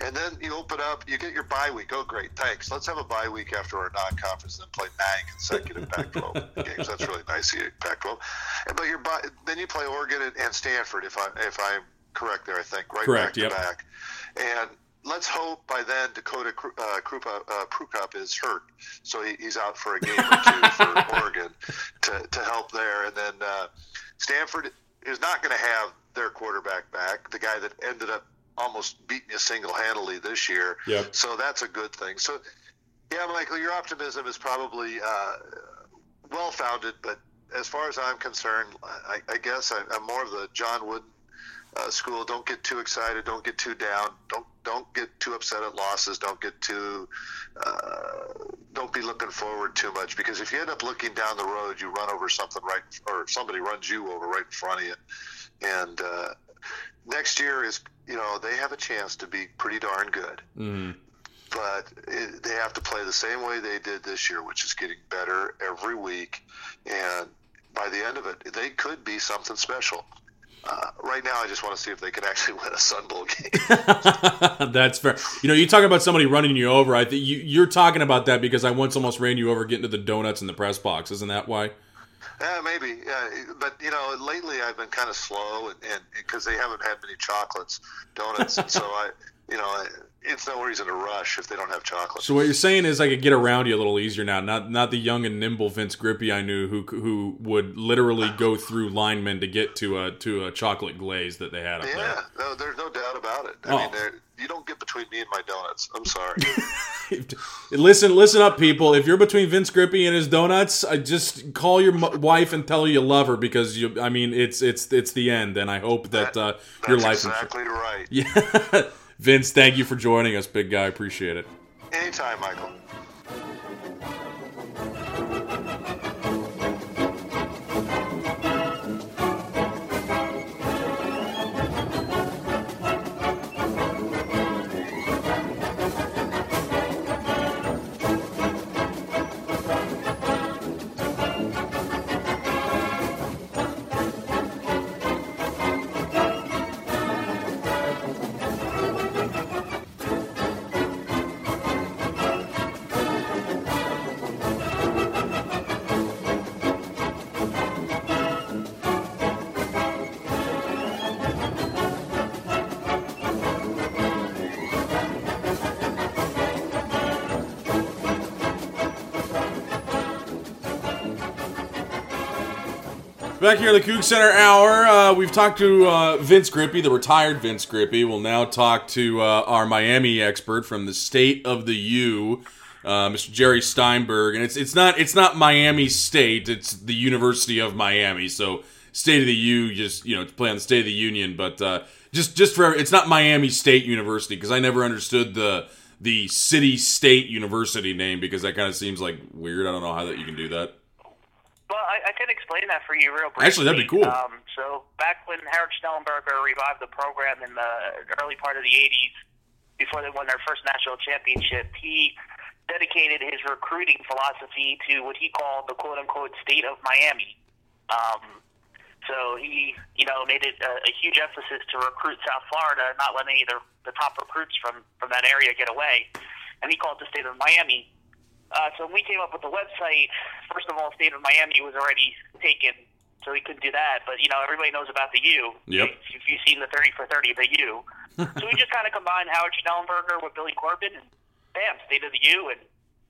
And then you open up, you get your bye week. Oh, great, thanks. Let's have a bye week after our non-conference, and then play nine consecutive <laughs> Pac-12 games. That's really nice, of you, Pac-12. And, but your bye, then you play Oregon and, and Stanford, if I if I'm correct there, I think right Correct, back to yep. back. And let's hope by then Dakota uh, Krupa, uh, Prukop is hurt, so he, he's out for a game or two <laughs> for Oregon to, to help there. And then uh, Stanford is not going to have their quarterback back, the guy that ended up almost beating you single handedly this year. Yep. So that's a good thing. So, yeah, Michael, your optimism is probably uh, well founded, but as far as I'm concerned, I, I guess I, I'm more of the John Wooden uh, school. Don't get too excited. Don't get too down. Don't don't get too upset at losses. Don't get too. Uh, don't be looking forward too much because if you end up looking down the road, you run over something right, or somebody runs you over right in front of you. And uh, next year is, you know, they have a chance to be pretty darn good. Mhm. But it, they have to play the same way they did this year, which is getting better every week. And by the end of it, they could be something special. Uh, right now, I just want to see if they can actually <laughs> win a Sun Bowl game. <laughs> That's fair. You know, you talk about somebody running you over. I think you, you're talking about that because I once almost ran you over getting to the donuts in the press box. Isn't that why? Yeah, maybe. Yeah, but you know, lately I've been kind of slow, and because they haven't had many chocolates, donuts, <laughs> and so I, you know, I, it's no reason to rush if they don't have chocolate. So what you're saying is I could get around you a little easier now. Not not the young and nimble Vince Grippi I knew who who would literally go through linemen to get to a to a chocolate glaze that they had up yeah, no, there's no doubt about it. I Oh. mean, you don't get between me and my donuts. I'm sorry. <laughs> listen, listen up, people. If you're between Vince Grippi and his donuts, I just call your m- wife and tell her you love her because you. I mean, it's it's it's the end, and I hope that uh, your That's life. exactly right. <laughs> Yeah, Vince, thank you for joining us, big guy. Appreciate it. Anytime, Michael. Back here in the Coug Center Hour, uh, we've talked to uh, Vince Grippi, the retired Vince Grippi. We'll now talk to uh, our Miami expert from the state of the U, uh, Mr. Jerry Steinberg. And it's it's not it's not Miami State; it's the University of Miami. So state of the U, just you know, to play on the State of the Union. But uh, just just for it's not Miami State University because I never understood the the city state university name because that kind of seems like weird. I don't know how that you can do that. Well, I, I can explain that for you real briefly. Actually, that'd be cool. Um, so back when Howard Schnellenberger revived the program in the early part of the 80s, before they won their first national championship, he dedicated his recruiting philosophy to what he called the quote-unquote state of Miami. Um, so he, you know, made it a, a huge emphasis to recruit South Florida, not let any of the, the top recruits from, from that area get away. And he called it the state of Miami. Uh, so when we came up with the website, first of all, state of Miami was already taken, so we couldn't do that. But you know, everybody knows about the U. Yep. If, if you've seen the thirty for thirty, the U. <laughs> so we just kind of combined Howard Schnellenberger with Billy Corben, and bam, state of the U. And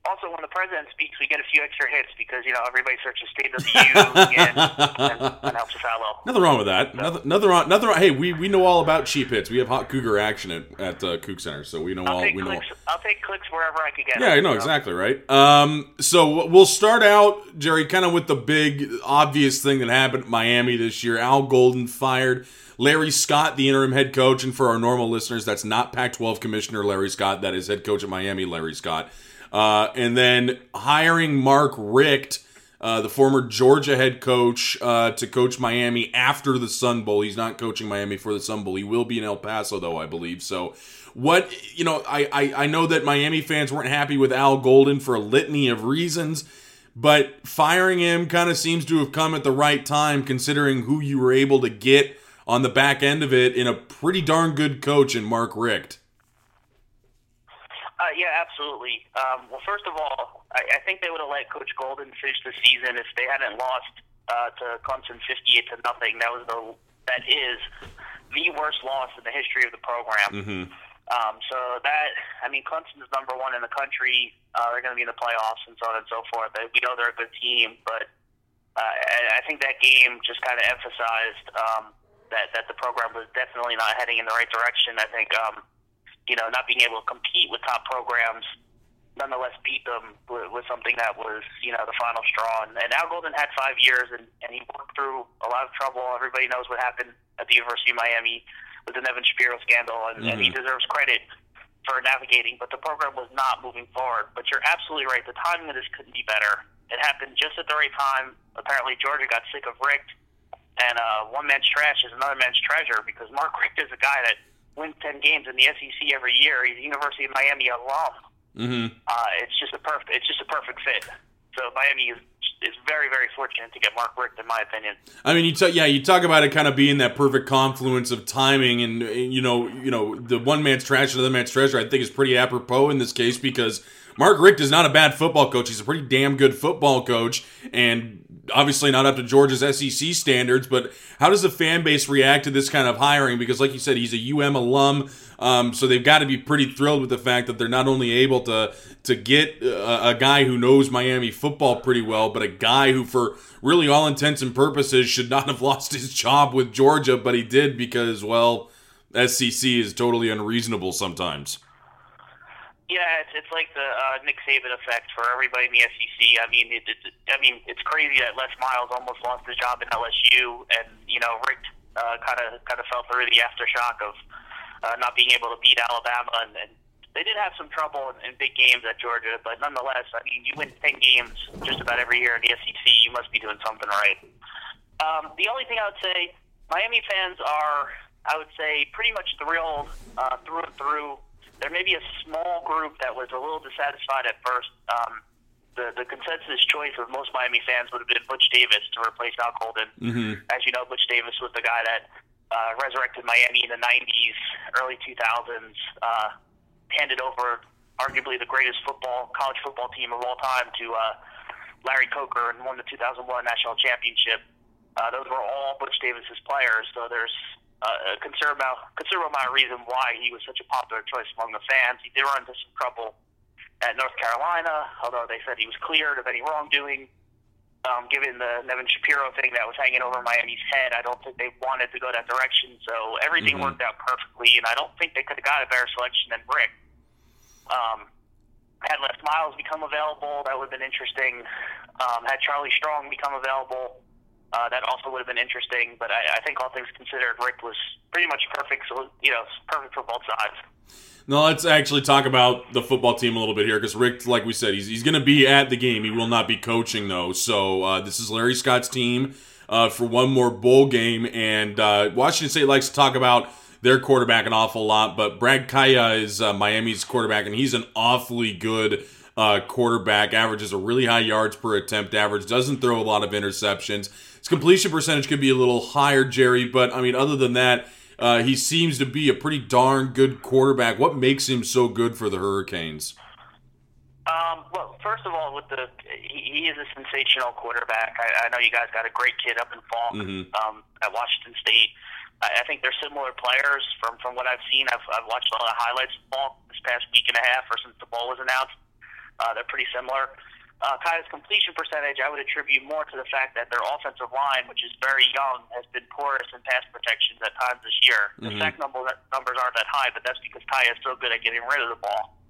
also, when the president speaks, we get a few extra hits because you know everybody searches state of the U, and, and <laughs> that helps us out a little. Nothing wrong with that. Nothing, nothing wrong. Nothing wrong. Hey, we, we know all about cheap hits. We have hot cougar action at at uh, Coug Center, so we know I'll all. take We know. clicks. I'll take clicks wherever I could get. Yeah, I know so. exactly right. Um, so we'll start out, Jerry, kind of with the big obvious thing that happened at Miami this year. Al Golden fired Larry Scott, the interim head coach, and for our normal listeners, that's not Pac-12 Commissioner Larry Scott. That is head coach at Miami, Larry Scott. Uh, and then hiring Mark Richt uh, the former Georgia head coach, uh, to coach Miami after the Sun Bowl. He's not coaching Miami for the Sun Bowl. He will be in El Paso, though, I believe. So, what, you know, I, I, I know that Miami fans weren't happy with Al Golden for a litany of reasons, but firing him kind of seems to have come at the right time considering who you were able to get on the back end of it in a pretty darn good coach in Mark Richt. Uh, yeah, absolutely. Um, well, first of all, I, I think they would have let Coach Golden finish the season if they hadn't lost uh, to Clemson fifty-eight to nothing. That was the that is the worst loss in the history of the program. Mm-hmm. Um, so that I mean, Clemson's number one in the country. Uh, they're going to be in the playoffs and so on and so forth. We know they're a good team, but uh, I, I think that game just kind of emphasized um, that that the program was definitely not heading in the right direction. I think. Um, you know, not being able to compete with top programs, nonetheless beat them with, with something that was, you know, the final straw. And, and Al Golden had five years, and, and he worked through a lot of trouble. Everybody knows what happened at the University of Miami with the Nevin Shapiro scandal, and, mm-hmm. and he deserves credit for navigating. But the program was not moving forward. But you're absolutely right. The timing of this couldn't be better. It happened just at the right time. Apparently, Georgia got sick of Richt, and uh, one man's trash is another man's treasure because Mark Richt is a guy that wins ten games in the SEC every year. He's a University of Miami alum. Mm-hmm. Uh, it's just a perfect. It's just a perfect fit. So Miami is is very very fortunate to get Mark Richt, in my opinion. I mean, you talk, yeah, you talk about it kind of being that perfect confluence of timing, and you know, you know, the one man's trash and the other man's treasure. I think is pretty apropos in this case because Mark Richt is not a bad football coach. He's a pretty damn good football coach, and obviously not up to Georgia's SEC standards, but how does the fan base react to this kind of hiring? Because, like you said, he's a UM alum, um, so they've got to be pretty thrilled with the fact that they're not only able to to get a, a, guy who knows Miami football pretty well, but a guy who, for really all intents and purposes, should not have <laughs> lost his job with Georgia, but he did because, well, SEC is totally unreasonable sometimes. Yeah, it's, it's like the uh, Nick Saban effect for everybody in the SEC. I mean, it, it, I mean, it's crazy that Les Miles almost lost his job in LSU, and you know, Richt kind of kind of fell through the aftershock of uh, not being able to beat Alabama, and, and they did have some trouble in, in big games at Georgia, but nonetheless, I mean, you win ten games just about every year in the SEC, you must be doing something right. Um, the only thing I would say, Miami fans are, I would say, pretty much thrilled uh, through and through there may be a small group that was a little dissatisfied at first. Um, the the consensus choice of most Miami fans would have been Butch Davis to replace Al Golden. Mm-hmm. As you know, Butch Davis was the guy that uh, resurrected Miami in the '90s, early 2000s, uh, handed over arguably the greatest football college football team of all time to uh, Larry Coker and won the 2001 national championship. Uh, those were all Butch Davis's players. So there's uh, a considerable amount, considerable amount of reason why he was such a popular choice among the fans. He did run into some trouble at North Carolina, although they said he was cleared of any wrongdoing. Um, given the Nevin Shapiro thing that was hanging over Miami's head, I don't think they wanted to go that direction. So everything mm-hmm. worked out perfectly, and I don't think they could have got a better selection than Richt. Um, had Les Miles become available, that would have been interesting. Um, had Charlie Strong become available, uh, that also would have been interesting, but I, I think all things considered, Richt was pretty much perfect. So you know, perfect for both sides. Now let's actually talk about the football team a little bit here, because Richt, like we said, he's he's going to be at the game. He will not be coaching though. So uh, this is Larry Scott's team uh, for one more bowl game, and uh, Washington State likes to talk about their quarterback an awful lot, but Brad Kaaya is uh, Miami's quarterback, and he's an awfully good uh, quarterback. Averages a really high yards per attempt average. Doesn't throw a lot of interceptions. Completion percentage could be a little higher, Jerry, but I mean, other than that, uh, he seems to be a pretty darn good quarterback. What makes him so good for the Hurricanes? Um, well, first of all, with the he, he is a sensational quarterback. I, I know you guys got a great kid up in Falk mm-hmm. um, at Washington State. I, I think they're similar players from from what I've seen. I've, I've watched a lot of highlights of Falk this past week and a half, or since the bowl was announced. Uh, they're pretty similar. Uh, Kaaya's completion percentage, I would attribute more to the fact that their offensive line, which is very young, has been porous in pass protections at times this year. Mm-hmm. The sack number, numbers aren't that high, but that's because Kaia is so good at getting rid of the ball.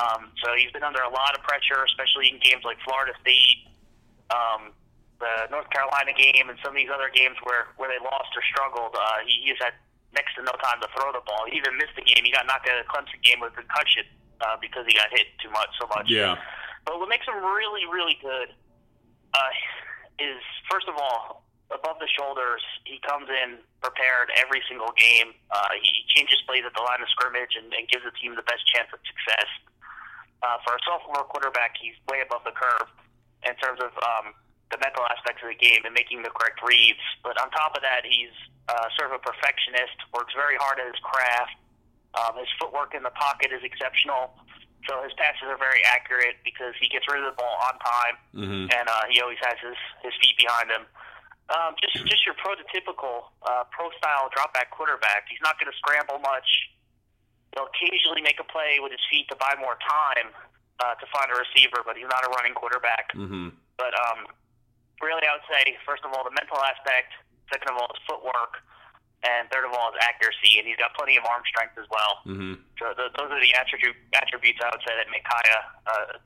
Um, so he's been under a lot of pressure, especially in games like Florida State, um, the North Carolina game, and some of these other games where, where they lost or struggled. Uh, he, he's had next to no time to throw the ball. He even missed the game. He got knocked out of the Clemson game with a concussion uh, because he got hit too much, so much. Yeah. But what makes him really, really good uh, is first of all above the shoulders. He comes in prepared every single game. Uh, he changes plays at the line of scrimmage and, and gives the team the best chance of success. Uh, for a sophomore quarterback, he's way above the curve in terms of um, the mental aspects of the game and making the correct reads. But on top of that, he's uh, sort of a perfectionist. Works very hard at his craft. Um, his footwork in the pocket is exceptional. So his passes are very accurate because he gets rid of the ball on time, Mm-hmm. and uh, he always has his, his feet behind him. Um, just just your prototypical uh, pro style drop back quarterback. He's not going to scramble much. He'll occasionally make a play with his feet to buy more time uh, to find a receiver, but he's not a running quarterback. Mm-hmm. But um, really, I would say first of all the mental aspect, second of all his footwork, and third of all is accuracy. And he's got plenty of arm strength as well. Mm-hmm. So th- those are the attribute, attributes I would say that make Kaaya uh,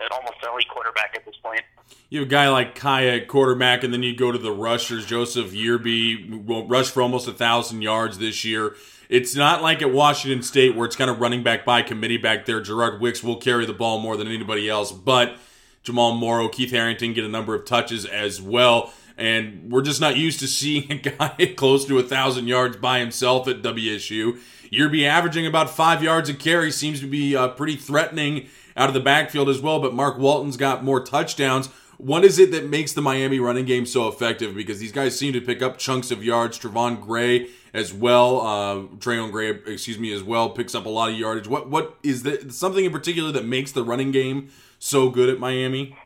an almost elite quarterback at this point. You have a guy like Kaaya at quarterback, and then you go to the rushers. Joseph Yearby will rush for almost a thousand yards this year. It's not like at Washington State where it's kind of running back by committee back there. Gerard Wicks will carry the ball more than anybody else, but Jamal Morrow, Keith Harrington get a number of touches as well. And we're just not used to seeing a guy <laughs> close to a thousand yards by himself at WSU. Yearby averaging about five yards a carry seems to be uh, pretty threatening out of the backfield as well. But Mark Walton's got more touchdowns. What is it that makes the Miami running game so effective? Because these guys seem to pick up chunks of yards. Trevon Gray as well, uh, Trayon Gray, excuse me, as well picks up a lot of yardage. What what is the something in particular that makes the running game so good at Miami?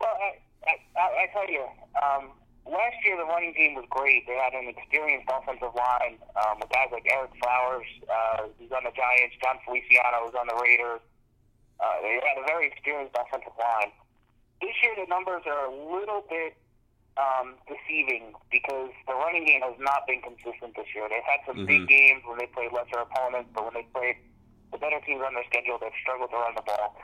Well, I, I I tell you, um, last year the running game was great. They had an experienced offensive line um, with guys like Ereck Flowers, uh, who's on the Giants, Jon Feliciano, who's on the Raiders. Uh, they had a very experienced offensive line. This year the numbers are a little bit um, deceiving because the running game has not been consistent this year. They've had some big games when they played lesser opponents, but when they played the better teams on their schedule, they've struggled to run the ball.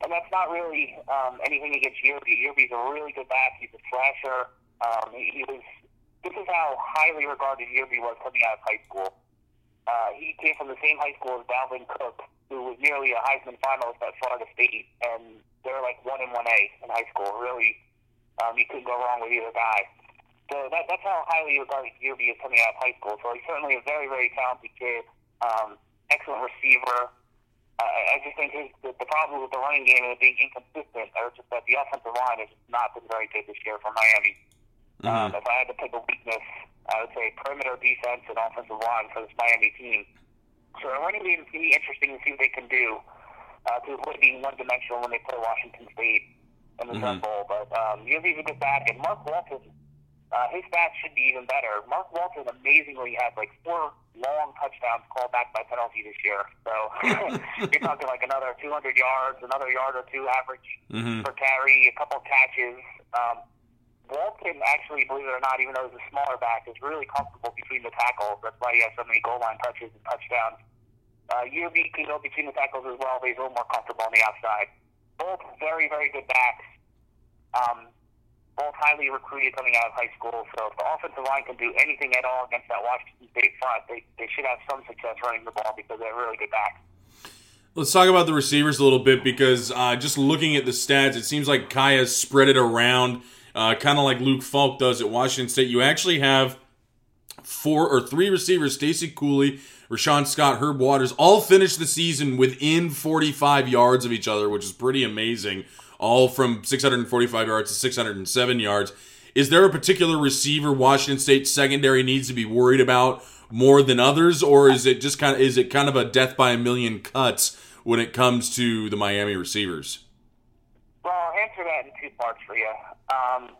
And that's not really um, anything against Yearby. Yearby's a really good back. He's a slasher. Um, he, he was. This is how highly regarded Yearby was coming out of high school. Uh, he came from the same high school as Dalvin Cook, who was nearly a Heisman finalist at Florida State, and they're like one in one A in high school. Really, um, you couldn't go wrong with either guy. So that, that's how highly regarded Yearby is coming out of high school. So he's certainly a very, very talented kid. Um, excellent receiver. I just think his, the, the problem with the running game and it being inconsistent, or just that the offensive line has not been very good this year for Miami. Um, if I had to pick a weakness, I would say perimeter defense and offensive line for this Miami team. So the running game is going to be interesting to see what they can do uh, to avoid being one-dimensional when they play Washington State in the Sun Bowl. But um, Yearby's a good back, and Mark Walton, uh, his stats should be even better. Mark Walton amazingly had like four long touchdowns called back by penalty this year. So <laughs> you're talking like another 200 yards, another yard or two average per carry, a couple catches. Um, Walton actually, believe it or not, even though he's a smaller back, is really comfortable between the tackles. That's why he has so many goal line touches and touchdowns. Uh, Yearby can go between the tackles as well, but he's a little more comfortable on the outside. Both very, very good backs. Um, both highly recruited coming out of high school. So if the offensive line can do anything at all against that Washington State front, they, they should have some success running the ball because they're really good backs. Let's talk about the receivers a little bit because uh, just looking at the stats, it seems like Kaaya's spread it around, uh, kind of like Luke Falk does at Washington State. You actually have four or three receivers: Stacy Coley, Rashawn Scott, Herb Waters, all finished the season within 45 yards of each other, which is pretty amazing. All from 645 yards to 607 yards. Is there a particular receiver Washington State secondary needs to be worried about more than others, or is it just kind of is it kind of a death by a million cuts when it comes to the Miami receivers? Well, I'll answer that in two parts for you. Um,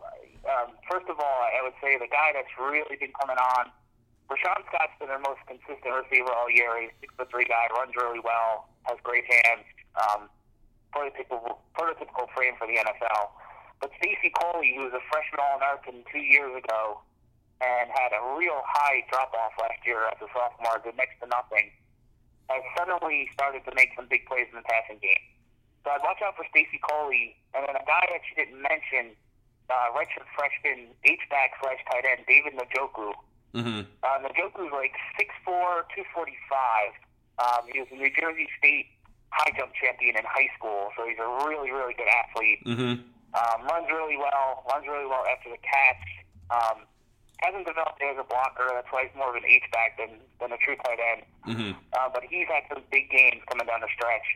um, first of all, I would say the guy that's really been coming on, Rashawn Scott's been their most consistent receiver all year. He's a six foot three guy, runs really well, has great hands, um, prototypical, prototypical frame for the NFL. But Stacy Coley, who was a freshman All American two years ago, and had a real high drop off last year as a sophomore, did next to nothing, has suddenly started to make some big plays in the passing game. So I'd watch out for Stacy Coley, and then a guy that you didn't mention, uh, redshirt freshman H back slash tight end David Njoku. Mm-hmm. Uh, Njoku's like 6'4", 245. Um, he was a New Jersey State high jump champion in high school, so he's a really really good athlete. Mm-hmm. Um, runs really well. Runs really well after the catch. Um, hasn't developed as a blocker. That's why he's more of an H back than than a true tight end. Mm-hmm. Uh, but he's had some big games coming down the stretch,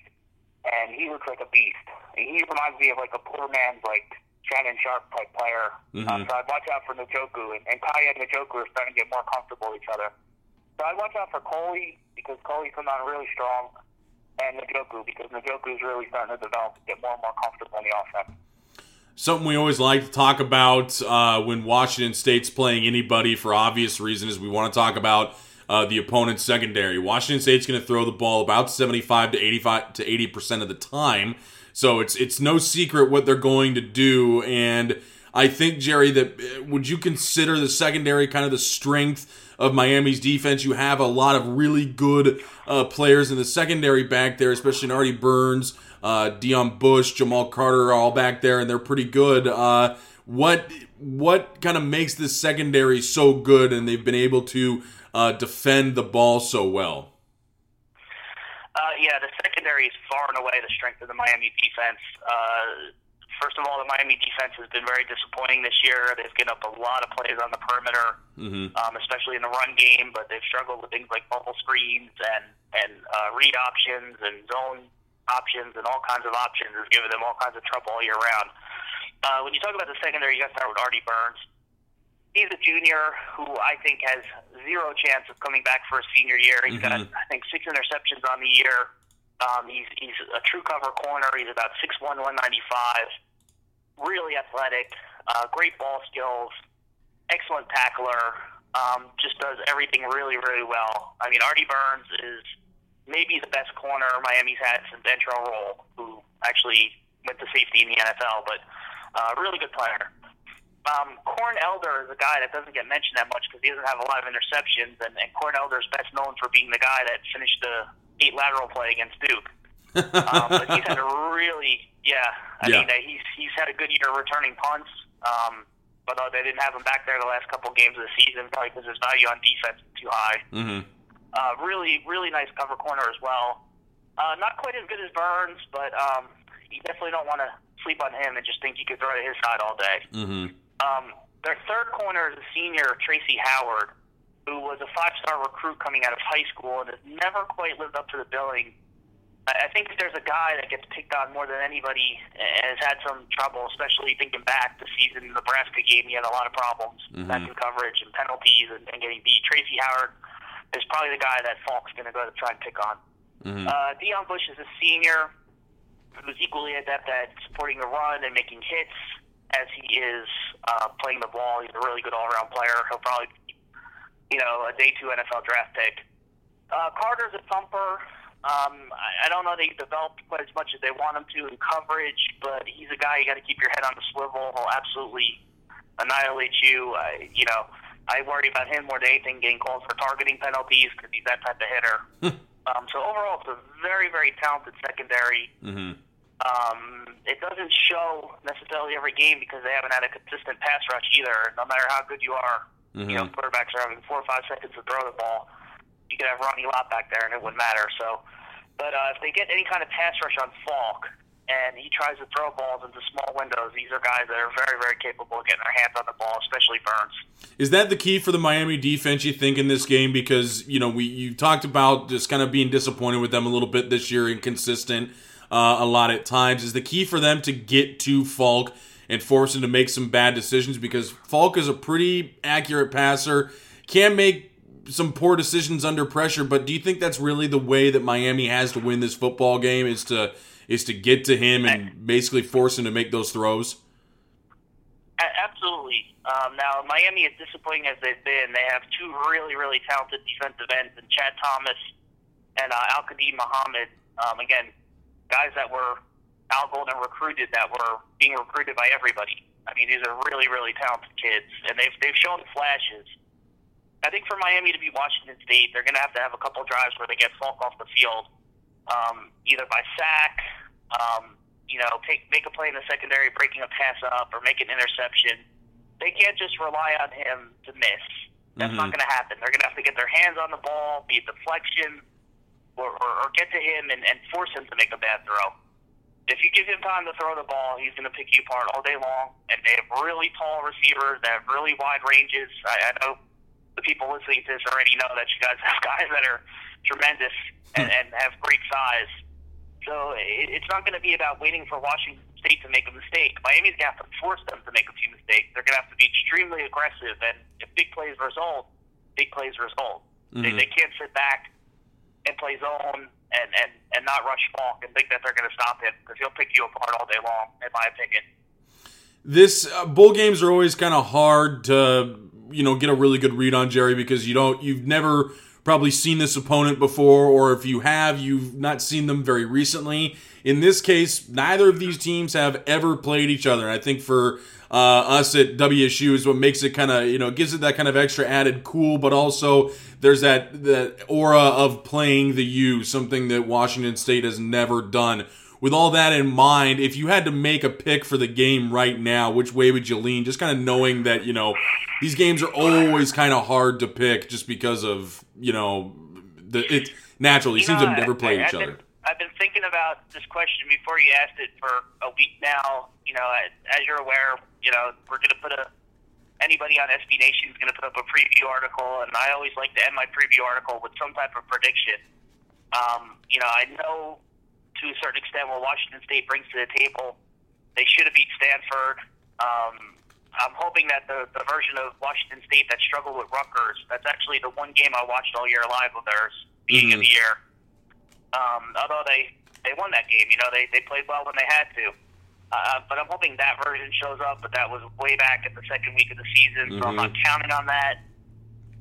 and he looks like a beast. He reminds me of like a poor man's like Shannon Sharpe type player. Mhm. Um, so I'd watch out for Njoku, and, and Kaaya and Njoku are starting to get more comfortable with each other. So I'd watch out for Coley because Coley's come on really strong, and Njoku because Njoku is really starting to develop and get more and more comfortable in the offense. Something we always like to talk about uh, when Washington State's playing anybody for obvious reasons is we want to talk about uh, the opponent's secondary. Washington State's going to throw the ball about 75 to 85 to 80 percent of the time, so it's it's no secret what they're going to do. And I think Jerry, that uh, would you consider the secondary kind of the strength of Miami's defense? You have a lot of really good uh, players in the secondary back there, especially Artie Burns uh, Deon Bush, Jamal Carter are all back there, and they're pretty good. Uh, what what kind of makes this secondary so good, and they've been able to uh, defend the ball so well? Uh, yeah, the secondary is far and away the strength of the Miami defense. First of all, the Miami defense has been very disappointing this year. They've given up a lot of plays on the perimeter, Mm-hmm. um, especially in the run game, but they've struggled with things like bubble screens and and uh, read options and zone options and all kinds of options. Has given them all kinds of trouble all year round. Uh, when you talk about the secondary, you got to start with Artie Burns. He's a junior who I think has zero chance of coming back for a senior year. He's got, Mhm. I think, six interceptions on the year. Um, he's he's a true cover corner. He's about six one, one ninety five. Really athletic, uh, great ball skills, excellent tackler. Um, just does everything really, really well. I mean, Artie Burns is maybe the best corner Miami's had since Antrel Rolle, who actually went to safety in the NFL, but uh, really good player. Um, Corn Elder is a guy that doesn't get mentioned that much because he doesn't have a lot of interceptions, and, and Corn Elder is best known for being the guy that finished the eight lateral play against Duke. <laughs> um, but he's had a really, yeah. I Yeah. mean, uh, he's he's had a good year returning punts. Um, but uh, they didn't have him back there the last couple games of the season, probably because his value on defense is too high. Mm-hmm. Uh, really, really nice cover corner as well. Uh, not quite as good as Burns, but um, you definitely don't want to sleep on him and just think you could throw to his side all day. Mm-hmm. Um, their third corner is a senior, Tracy Howard, who was a five-star recruit coming out of high school and has never quite lived up to the billing. I think if there's a guy that gets picked on more than anybody and has had some trouble, especially thinking back the season Nebraska game, he had a lot of problems, Mhm. back in coverage and penalties and, and getting beat. Tracy Howard is probably the guy that Falk's going to go to try and pick on. Mm-hmm. Uh, Deon Bush is a senior who's equally adept at supporting the run and making hits as he is uh, playing the ball. He's a really good all-around player. He'll probably, be, you know, a day two NFL draft pick. Uh, Carter's a thumper. Um, I, I don't know that he developed quite as much as they want him to in coverage, but he's a guy you got to keep your head on the swivel. He'll absolutely annihilate you. I, you know, I worry about him more than anything getting called for targeting penalties because he's that type of hitter. um, so overall, it's a very, very talented secondary. Mm-hmm. Um, it doesn't show necessarily every game because they haven't had a consistent pass rush either. No matter how good you are, you know, quarterbacks are having four or five seconds to throw the ball. You could have Ronnie Lott back there, and it wouldn't matter. So, but uh, if they get any kind of pass rush on Falk, and he tries to throw balls into small windows, these are guys that are very, very capable of getting their hands on the ball, especially Burns. Is that the key for the Miami defense? You think in this game because you know we you talked about just kind of being disappointed with them a little bit this year, inconsistent uh, a lot at times. Is the key for them to get to Falk and force him to make some bad decisions because Falk is a pretty accurate passer, can make some poor decisions under pressure. But do you think that's really the way that Miami has to win this football game? Is to is to get to him and basically force him to make those throws? Absolutely. Um, now, Miami, as disappointing as they've been, they have two really, really talented defensive ends, and Chad Thomas and uh, Al Muhammad. Um, again, guys that were Al Golden recruited, that were being recruited by everybody. I mean, these are really, really talented kids, and they've they've shown flashes. I think for Miami to beat Washington State, they're going to have to have a couple drives where they get Falk off the field, um, either by sack, um, you know, take make a play in the secondary, breaking a pass up, or make an interception. They can't just rely on him to miss. That's not Mhm. going to happen. They're going to have to get their hands on the ball, be it deflection, or, or, or get to him and, and force him to make a bad throw. If you give him time to throw the ball, he's going to pick you apart all day long. And they have really tall receivers that have really wide ranges. I, I know the people listening to this already know that you guys <laughs> have guys that are tremendous and, and have great size. So it, it's not going to be about waiting for Washington State to make a mistake. Miami's going to have to force them to make a few mistakes. They're going to have to be extremely aggressive, and if big plays result, big plays result. They, mm-hmm. they can't sit back and play zone and, and, and not rush Falk and think that they're going to stop him because he'll pick you apart all day long, in my opinion. This uh, bowl games are always kind of hard to you know get a really good read on Jerry because you don't you've never probably seen this opponent before or if you have you've not seen them very recently. In this case, neither of these teams have ever played each other. I think for uh, us at WSU is what makes it kind of you know gives it that kind of extra added cool, but also there's that that aura of playing the U, something that Washington State has never done. With all that in mind, if you had to make a pick for the game right now, which way would you lean? Just kind of knowing that you know these games are always kind of hard to pick, just because of you know the it naturally You seems know, to have never played each other. I've been thinking about this question before you asked it for a week now. You know, as- you're aware, you know we're going to put a anybody on SB Nation is going to put up a preview article, and I always like to end my preview article with some type of prediction. Um, you know, I know to a certain extent what Washington State brings to the table. They should have beat Stanford. Um, I'm hoping that the, the version of Washington State that struggled with Rutgers, that's actually the one game I watched all year live of theirs, beginning of the year. Um, although they, they won that game, you know, they, they played well when they had to. Uh, but I'm hoping that version shows up, but that was way back at the second week of the season, so I'm not counting on that.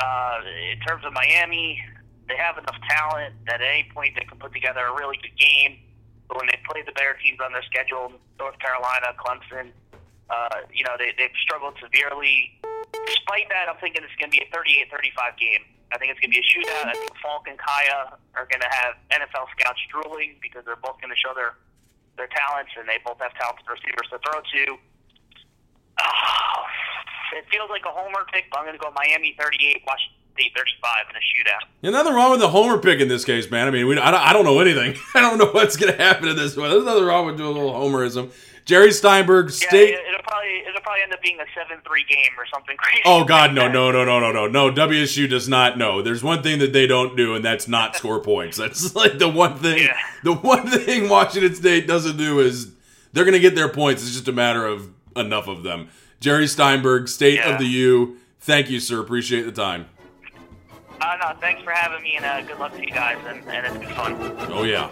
Uh, in terms of Miami, they have enough talent that at any point they can put together a really good game. But when they play the better teams on their schedule, North Carolina, Clemson, uh, you know, they, they've struggled severely. Despite that, I'm thinking it's going to be a 38-35 game. I think it's going to be a shootout. I think Falk and Kaaya are going to have NFL scouts drooling because they're both going to show their their talents, and they both have talented receivers to throw to. Oh, <sighs> it feels like a homer pick, but I'm going to go Miami 38, Washington State 35 in a shootout. And nothing wrong with the homer pick in this case, man. I mean, we, I, I don't know anything. <laughs> I don't know what's going to happen in this one. There's nothing wrong with doing a little homerism. Jerry Steinberg, State. it, it'll probably it'll probably end up being a seven three game or something <laughs> crazy. Oh God, no, like no, no, no, no, no, no. WSU does not know. There's one thing that they don't do, and that's not <laughs> score points. That's like the one thing. Yeah. The one thing Washington State doesn't do is they're going to get their points. It's just a matter of enough of them. Jerry Steinberg, State Yeah. of the U. Thank you, sir. Appreciate the time. Uh, no, thanks for having me, and uh, good luck to you guys, and, and it's been fun. Oh yeah.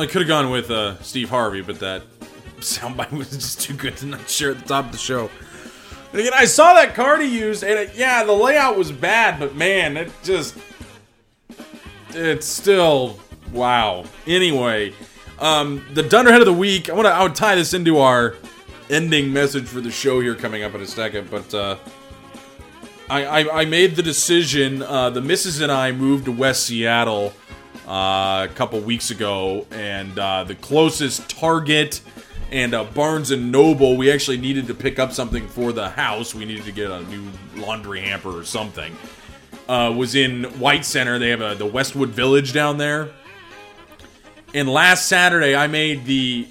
I could have gone with uh, Steve Harvey, but that <laughs> soundbite was just too good to not share at the top of the show. And again, I saw that card he used, and it, yeah, the layout was bad, but man, it just. It's still. Wow. Anyway, um, the Dunderhead of the Week, I want to I would tie this into our ending message for the show here coming up in a second, but. Uh, I, I, I made the decision. Uh, the missus and I moved to West Seattle uh, a couple weeks ago, and uh, the closest Target and uh, Barnes and Noble. We actually needed to pick up something for the house. We needed to get a new laundry hamper or something. Uh, was in White Center. They have a, the Westwood Village down there. And last Saturday, I made the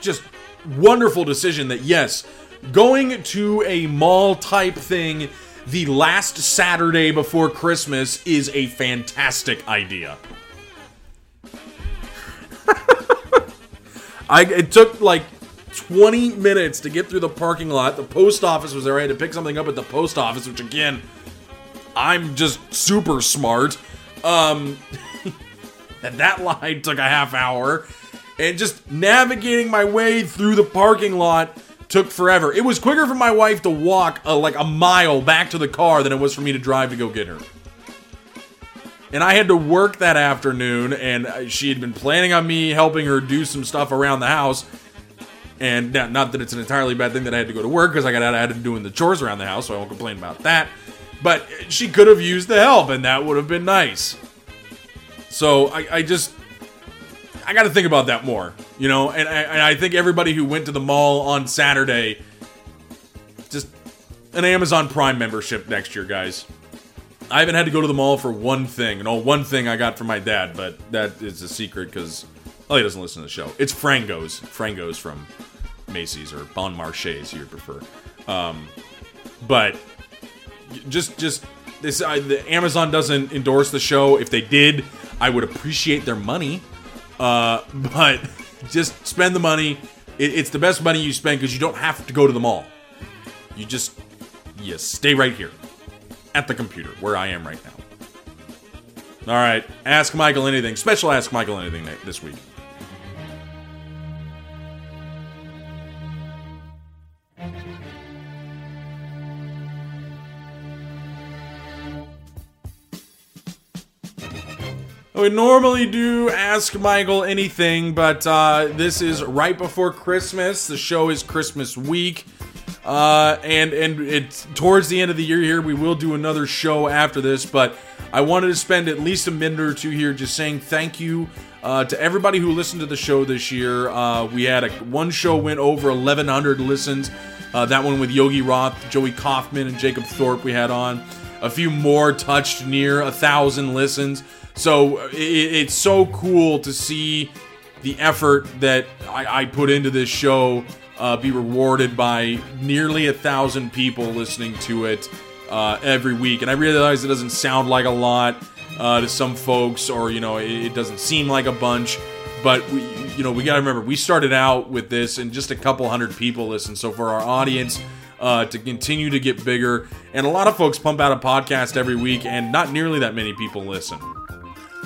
just wonderful decision that yes, going to a mall type thing the last Saturday before Christmas is a fantastic idea. I it took like 20 minutes to get through the parking lot. The post office was there. I had to pick something up at the post office, which again, I'm just super smart. Um, <laughs> and that line took a half hour. And just navigating my way through the parking lot took forever. It was quicker for my wife to walk uh, like a mile back to the car than it was for me to drive to go get her. And I had to work that afternoon, and she had been planning on me helping her do some stuff around the house. And not, not that it's an entirely bad thing that I had to go to work because I got out of doing the chores around the house, so I won't complain about that. But she could have used the help, and that would have been nice. So I, I just I got to think about that more, you know. And I, and I think everybody who went to the mall on Saturday, just an Amazon Prime membership next year, guys. I haven't had to go to the mall for one thing, and all one thing I got from my dad, but that is a secret because well, he doesn't listen to the show. It's Frangos, Frangos from Macy's or Bon Marché, you prefer. Um, but just just this, I, the Amazon doesn't endorse the show. If they did, I would appreciate their money. Uh, <laughs> but just spend the money. It, it's the best money you spend because you don't have to go to the mall. You just you stay right here at the computer where I am right now. All right, ask Michael anything. Special ask Michael anything this week. We normally do ask Michael anything, but uh, this is right before Christmas. The show is Christmas week. Uh, and and it's towards the end of the year here. We will do another show after this, but I wanted to spend at least a minute or two here just saying thank you uh, to everybody who listened to the show this year. Uh, we had a one show went over 1,100 listens. Uh, that one with Yogi Roth, Joey Kaufman, and Jacob Thorpe we had on. A few more touched near a thousand listens. So it, it's so cool to see the effort that I, I put into this show uh, be rewarded by nearly a thousand people listening to it uh, every week. And I realize it doesn't sound like a lot uh, to some folks, or you know, it, it doesn't seem like a bunch. But we, you know, we got to remember we started out with this, and just a couple hundred people listen. So for our audience. Uh, to continue to get bigger, and a lot of folks pump out a podcast every week, and not nearly that many people listen.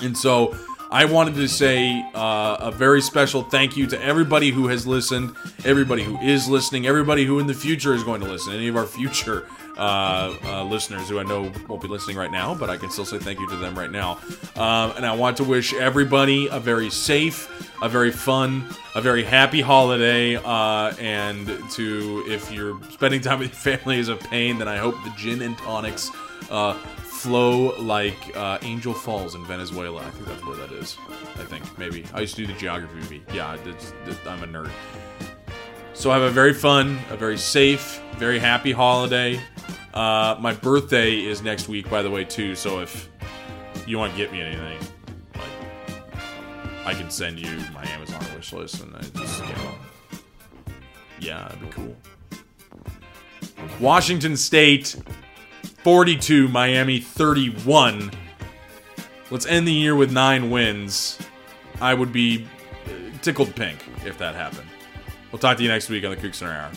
And so I wanted to say uh, a very special thank you to everybody who has listened, everybody who is listening, everybody who in the future is going to listen, any of our future uh, uh, listeners who I know won't be listening right now, but I can still say thank you to them right now. Um, and I want to wish everybody a very safe, a very fun, a very happy holiday. Uh, and to, if you're spending time with your family is a pain, then I hope the gin and tonics uh, flow like uh, Angel Falls in Venezuela. I think that's where that is. I think maybe I used to do the geography. Yeah, it's, it's, I'm a nerd. So have a very fun, a very safe, very happy holiday. Uh, my birthday is next week, by the way, too. So if you want to get me anything, like I can send you my Amazon wish list, and I just you know, yeah, that'd be cool. Washington State 42, Miami 31. Let's end the year with nine wins. I would be tickled pink if that happened. We'll talk to you next week on the Coug Center Hour.